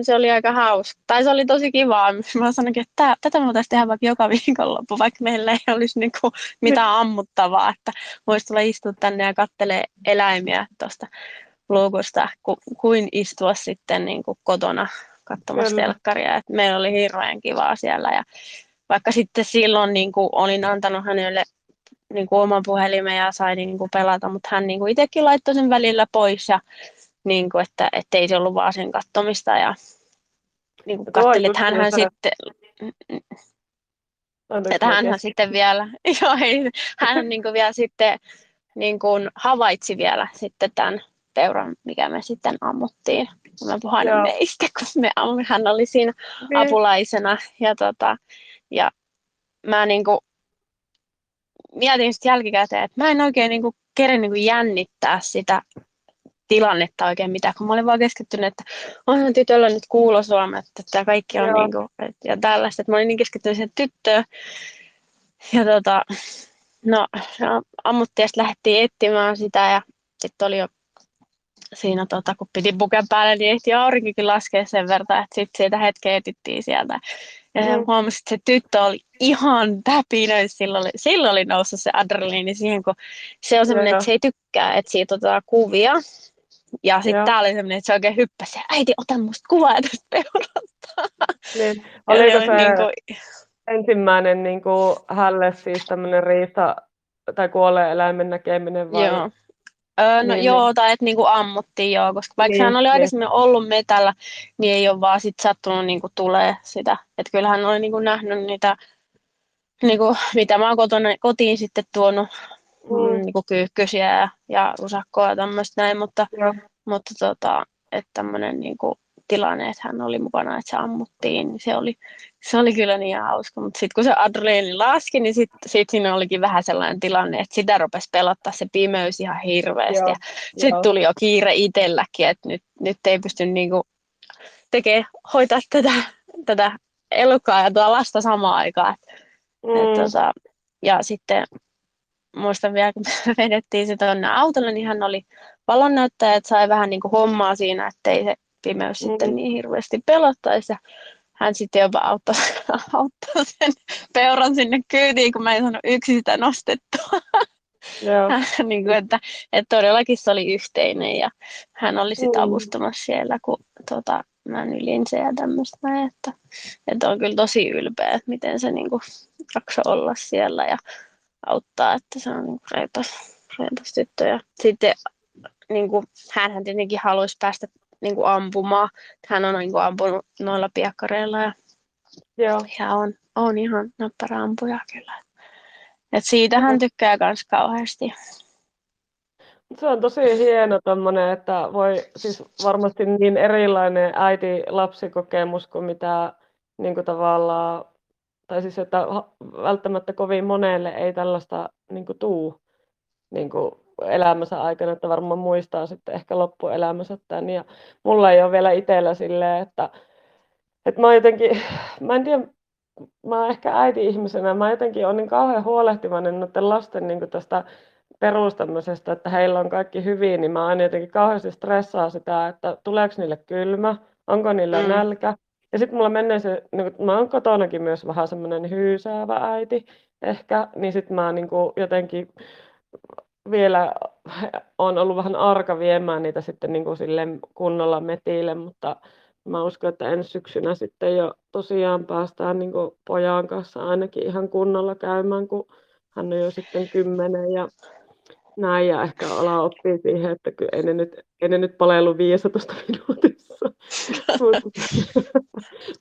se oli aika hauska. Tai se oli tosi kivaa. Mä sanoin, että tätä me voitaisiin tehdä vaikka joka viikonloppu, vaikka meillä ei olisi niinku mitään ammuttavaa, että voisi tulla istua tänne ja kattelee eläimiä tuosta luukusta, ku, kuin istua sitten niinku kotona katsomassa Kyllä. telkkaria. Et meillä oli hirveän kivaa siellä ja vaikka sitten silloin niin kuin olin antanut hänelle niin kuin oman puhelimen ja sai niin kuin pelata, mutta hän niin kuin itsekin laittoi sen välillä pois ja niin kuin, että, että ei se ollut vaan sen kattomista ja niin kuin katteli, että hänhän sitten että hänhän sitten vielä, joo, ei, hän niin kuin vielä sitten niin kuin havaitsi vielä sitten tämän peuran, mikä me sitten ammuttiin. Mä puhun meistä, kun me ammuin. Hän oli siinä niin. apulaisena. Ja, tota, ja mä niin kuin mietin sitten jälkikäteen, että mä en oikein niin kuin keren niin kuin jännittää sitä tilannetta oikein mitään, kun mä olin vaan keskittynyt, että onhan tytöllä nyt kuulosuomet, että tämä kaikki on niin kuin, ja tällaista, että mä olin niin keskittynyt siihen tyttöön. ja tota, no, ammuttiin ja lähdettiin etsimään sitä ja sitten oli jo siinä, tota, kun piti puken päälle, niin ehti aurinkikin laskea sen verran, että sitten siitä hetken etittiin sieltä. Ja mm. huomasi, että se tyttö oli ihan täpinöi, silloin oli, silloin oli noussut se adrenaliini siihen, kun se on semmoinen, että se ei tykkää, että siitä otetaan kuvia. Ja sitten tää oli semmoinen, että se oikein hyppäsi, äiti, ota musta kuvaa tästä peurasta. Niin. Oliko se niin kuin... ensimmäinen niin kuin hälle siis tämmöinen riista tai kuolleen eläimen näkeminen vai? Joo. Öö, no niin, joo, niin. tai että niinku ammuttiin joo, koska vaikka niin, hän oli niin. aikaisemmin ollut metällä, niin ei ole vaan sit sattunut niinku tulee sitä. Että kyllähän hän oli niinku nähnyt niitä, niinku, mitä mä oon kotona, kotiin sitten tuonut, mm. niinku kyykkysiä ja, ja usakkoa ja tämmöistä näin, mutta, mutta tota, että tämmöinen niinku, tilanne, että hän oli mukana, että se ammuttiin, niin se oli, se oli kyllä niin hauska. Mutta sitten kun se adrenaliini laski, niin sitten sit siinä olikin vähän sellainen tilanne, että sitä rupesi pelottaa se pimeys ihan hirveästi. ja sitten tuli jo kiire itselläkin, että nyt, nyt ei pysty niinku tekemään, hoitaa tätä, tätä elukkaa ja tuota lasta samaan aikaan. Mm. Et, tota, ja sitten muistan vielä, kun me vedettiin se tuonne autolle, niin hän oli valonnäyttäjä, että sai vähän niin kuin hommaa siinä, ettei se pimeys mm. sitten niin hirveästi pelottaisi. Ja hän sitten jopa auttoi, auttoi sen peuran sinne kyytiin, kun mä en saanut yksin sitä nostettua. Joo. niin kuin, että, että todellakin se oli yhteinen ja hän oli sitten mm. avustamassa siellä, kun tota, mä nylin se ja tämmöistä. Että, että on kyllä tosi ylpeä, että miten se niin kuin, jaksoi olla siellä ja auttaa, että se on niin reipas, reipas tyttö. Ja sitten niin kuin, hänhän tietenkin haluaisi päästä niin kuin ampumaan. Hän on niin kuin ampunut noilla piekkareilla ja, Joo. ja on, on ihan näppärä ampuja kyllä. Et siitä hän tykkää myös kauheasti. Se on tosi hieno tommonen, että voi siis varmasti niin erilainen äiti-lapsikokemus kuin mitä niin kuin tavallaan, tai siis että välttämättä kovin monelle ei tällaista niin kuin tuu niin kuin elämänsä aikana, että varmaan muistaa sitten ehkä loppuelämänsä tämän. Ja mulla ei ole vielä itsellä silleen, että, että mä jotenkin, mä en tiedä, mä oon ehkä äiti-ihmisenä, mä jotenkin on niin kauhean huolehtivainen noiden lasten niin tästä perustamisesta, että heillä on kaikki hyvin, niin mä aina jotenkin kauheasti stressaa sitä, että tuleeko niille kylmä, onko niillä mm. nälkä. Ja sitten mulla menee se, niin mä oon kotonakin myös vähän semmoinen hyysäävä äiti ehkä, niin sitten mä niin jotenkin vielä on ollut vähän arka viemään niitä sitten niin kuin sille kunnolla metille, mutta mä uskon, että ensi syksynä sitten jo tosiaan päästään niin kuin pojan kanssa ainakin ihan kunnolla käymään, kun hän on jo sitten kymmenen ja näin ja ehkä ala oppii siihen, että kyllä ei ne nyt, ei ne nyt palellu 15 minuutissa.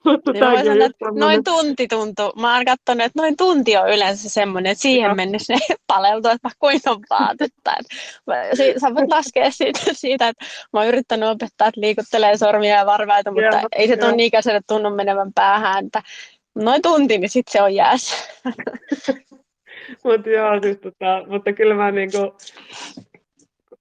mutta niin sanoa, että noin tunti tuntuu. Mä oon katsonut, että noin tunti on yleensä semmoinen, että siihen mennessä ne paleltuu, että kuinka on vaatetta. Sä voit laskea siitä, siitä, että mä oon yrittänyt opettaa, että liikuttelee sormia ja varvaita, mutta joo, ei se tuon ikäiselle tunnu menevän päähän, että noin tunti, niin sitten se on jäässä. Mutta joo, siis tota, mutta kyllä mä niinku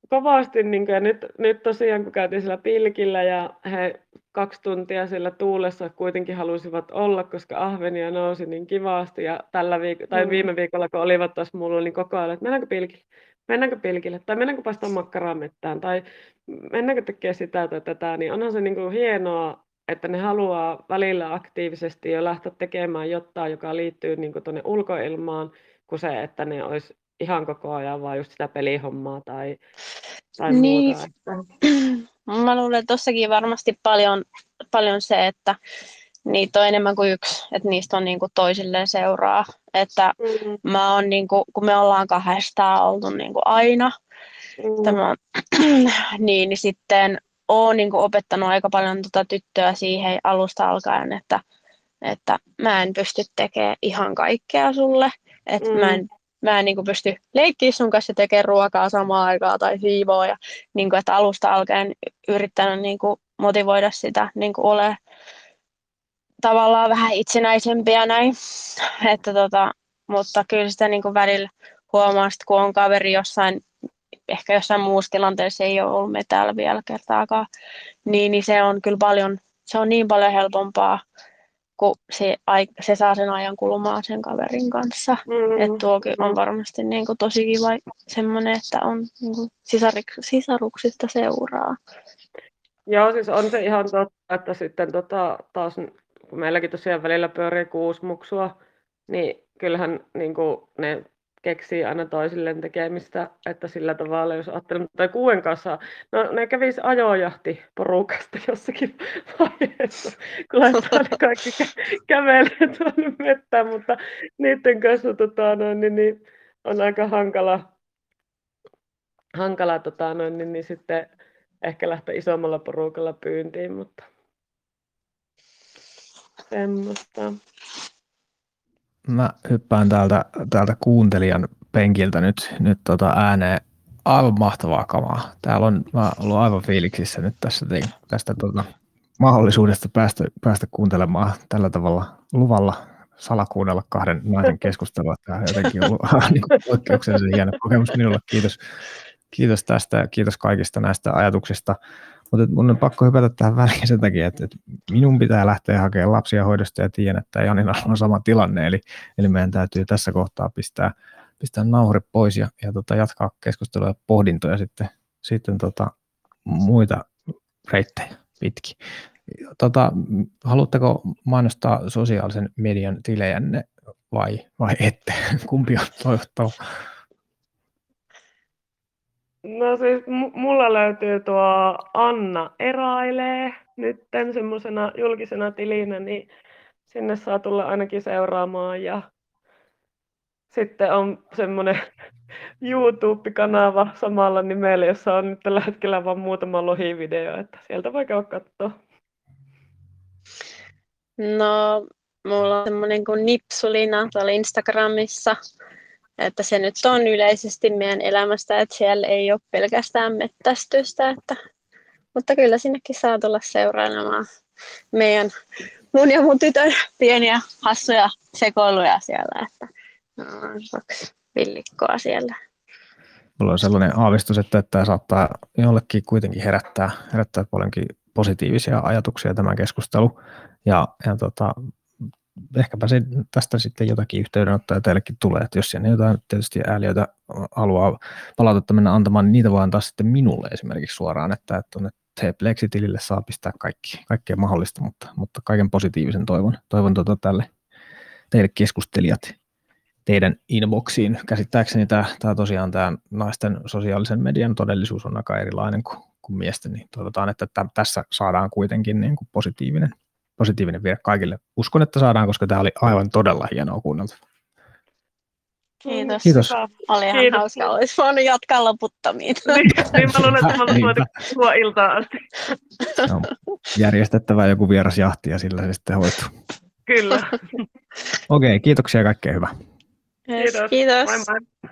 kovasti, niinku, ja nyt, nyt tosiaan kun käytiin sillä pilkillä ja he kaksi tuntia sillä tuulessa kuitenkin halusivat olla, koska ahvenia nousi niin kivasti ja tällä viik- tai mm. viime viikolla kun olivat taas mulla, niin koko ajan, että mennäänkö pilkille, mennäänkö pilkille, tai mennäänkö paistaa makkaraa mettään, tai mennäänkö tekemään sitä tai tätä, niin onhan se niin kuin hienoa, että ne haluaa välillä aktiivisesti jo lähteä tekemään jotain, joka liittyy niin tuonne ulkoilmaan, kuin se, että ne olisi ihan koko ajan vaan just sitä pelihommaa tai, tai niin. muuta. Mä luulen, että tossakin varmasti paljon, paljon se, että niitä on enemmän kuin yksi, että niistä on niinku toisilleen seuraa. Että mm. mä oon niinku, kun me ollaan kahdestaan oltu niinku aina, mm. tämä, niin, niin sitten oon niinku opettanut aika paljon tota tyttöä siihen alusta alkaen, että, että mä en pysty tekemään ihan kaikkea sulle. Että mm. mä en, mä en niin kuin pysty leikkiä sun kanssa tekemään ruokaa samaan aikaan tai siivoa. Ja niin kuin, että alusta alkaen yrittänyt niin kuin motivoida sitä niin kuin ole tavallaan vähän itsenäisempiä näin. Että tota, mutta kyllä sitä niin kuin välillä huomaa, että kun on kaveri jossain, ehkä jossain muussa tilanteessa ei ole ollut me täällä vielä kertaakaan, niin, niin se on kyllä paljon, se on niin paljon helpompaa kun se, se saa sen ajan kulumaan sen kaverin kanssa. Mm-hmm. Että tuokin on varmasti niin kuin, tosi kiva semmoinen, että on niin kuin, sisaruksista seuraa. Joo, siis on se ihan totta, että sitten tota, taas, kun meilläkin tosiaan välillä pyörii kuusi muksua, niin kyllähän niin kuin, ne keksii aina toisilleen tekemistä, että sillä tavalla, jos ajattelen, tai kuuden kanssa, no ne kävisi ajojahti porukasta jossakin vaiheessa, kun laittaa ne kaikki kä- kävelee tuonne mettään, mutta niiden kanssa tota, noin, niin, niin, on aika hankala, hankala tota, noin, niin, niin sitten ehkä lähteä isommalla porukalla pyyntiin, mutta semmoista mä hyppään täältä, täältä kuuntelijan penkiltä nyt, nyt tota ääneen aivan mahtavaa kamaa. Täällä on, mä ollut aivan fiiliksissä nyt tässä, tästä tota, mahdollisuudesta päästä, päästä kuuntelemaan tällä tavalla luvalla salakuunnella kahden naisen keskustelua. Tämä on jotenkin ollut niin poikkeuksellisen hieno kokemus minulle. Kiitos, kiitos tästä ja kiitos kaikista näistä ajatuksista. Mutta mun on pakko hypätä tähän väliin sen takia, että, että minun pitää lähteä hakemaan lapsia hoidosta ja tiedän, että Janina on sama tilanne, eli, eli meidän täytyy tässä kohtaa pistää, pistää nauhuri pois ja, ja tota, jatkaa keskustelua ja pohdintoja sitten, sitten tota, muita reittejä pitkin. Tota, haluatteko mainostaa sosiaalisen median tilejänne vai, vai ette? Kumpi on toivottava? No siis mulla löytyy tuo Anna Erailee nyt semmoisena julkisena tilinä, niin sinne saa tulla ainakin seuraamaan ja sitten on semmoinen YouTube-kanava samalla nimellä, jossa on nyt tällä hetkellä vain muutama lohivideo, että sieltä voi käydä katsoa. No, mulla on semmoinen kuin Nipsulina tuolla Instagramissa, että se nyt on yleisesti meidän elämästä, että siellä ei ole pelkästään mettästystä, että, mutta kyllä sinnekin saa tulla seuraamaan meidän mun ja mun tytön pieniä hassuja sekoiluja siellä, että no, kaksi villikkoa siellä. Mulla on sellainen aavistus, että tämä saattaa jollekin kuitenkin herättää, herättää paljonkin positiivisia ajatuksia tämä keskustelu. Ja, ja tota, ehkäpä se, tästä sitten jotakin yhteydenottoja teillekin tulee, että jos siellä jotain tietysti ääliöitä haluaa palautetta mennä antamaan, niin niitä voi antaa sitten minulle esimerkiksi suoraan, että, että tuonne Plexitilille saa pistää kaikki, kaikkea mahdollista, mutta, mutta kaiken positiivisen toivon, toivon tuota tälle teille keskustelijat teidän inboxiin. Käsittääkseni tämä, tämä tosiaan tämä naisten sosiaalisen median todellisuus on aika erilainen kuin, kuin miesten, niin toivotaan, että tässä saadaan kuitenkin niin kuin positiivinen positiivinen vire kaikille. Uskon, että saadaan, koska tämä oli aivan todella hienoa kuunnelta. Kiitos. Kiitos. Oli ihan Kiitos. hauska. Olisi voinut jatkaa loputtomiin. Niin, niin mä luulen, että mä olisin voinut puhua iltaa asti. No, järjestettävä joku vieras jahti ja sillä se sitten hoituu. Kyllä. Okei, okay, kiitoksia ja kaikkea hyvää. Kiitos. Kiitos. Moi moi.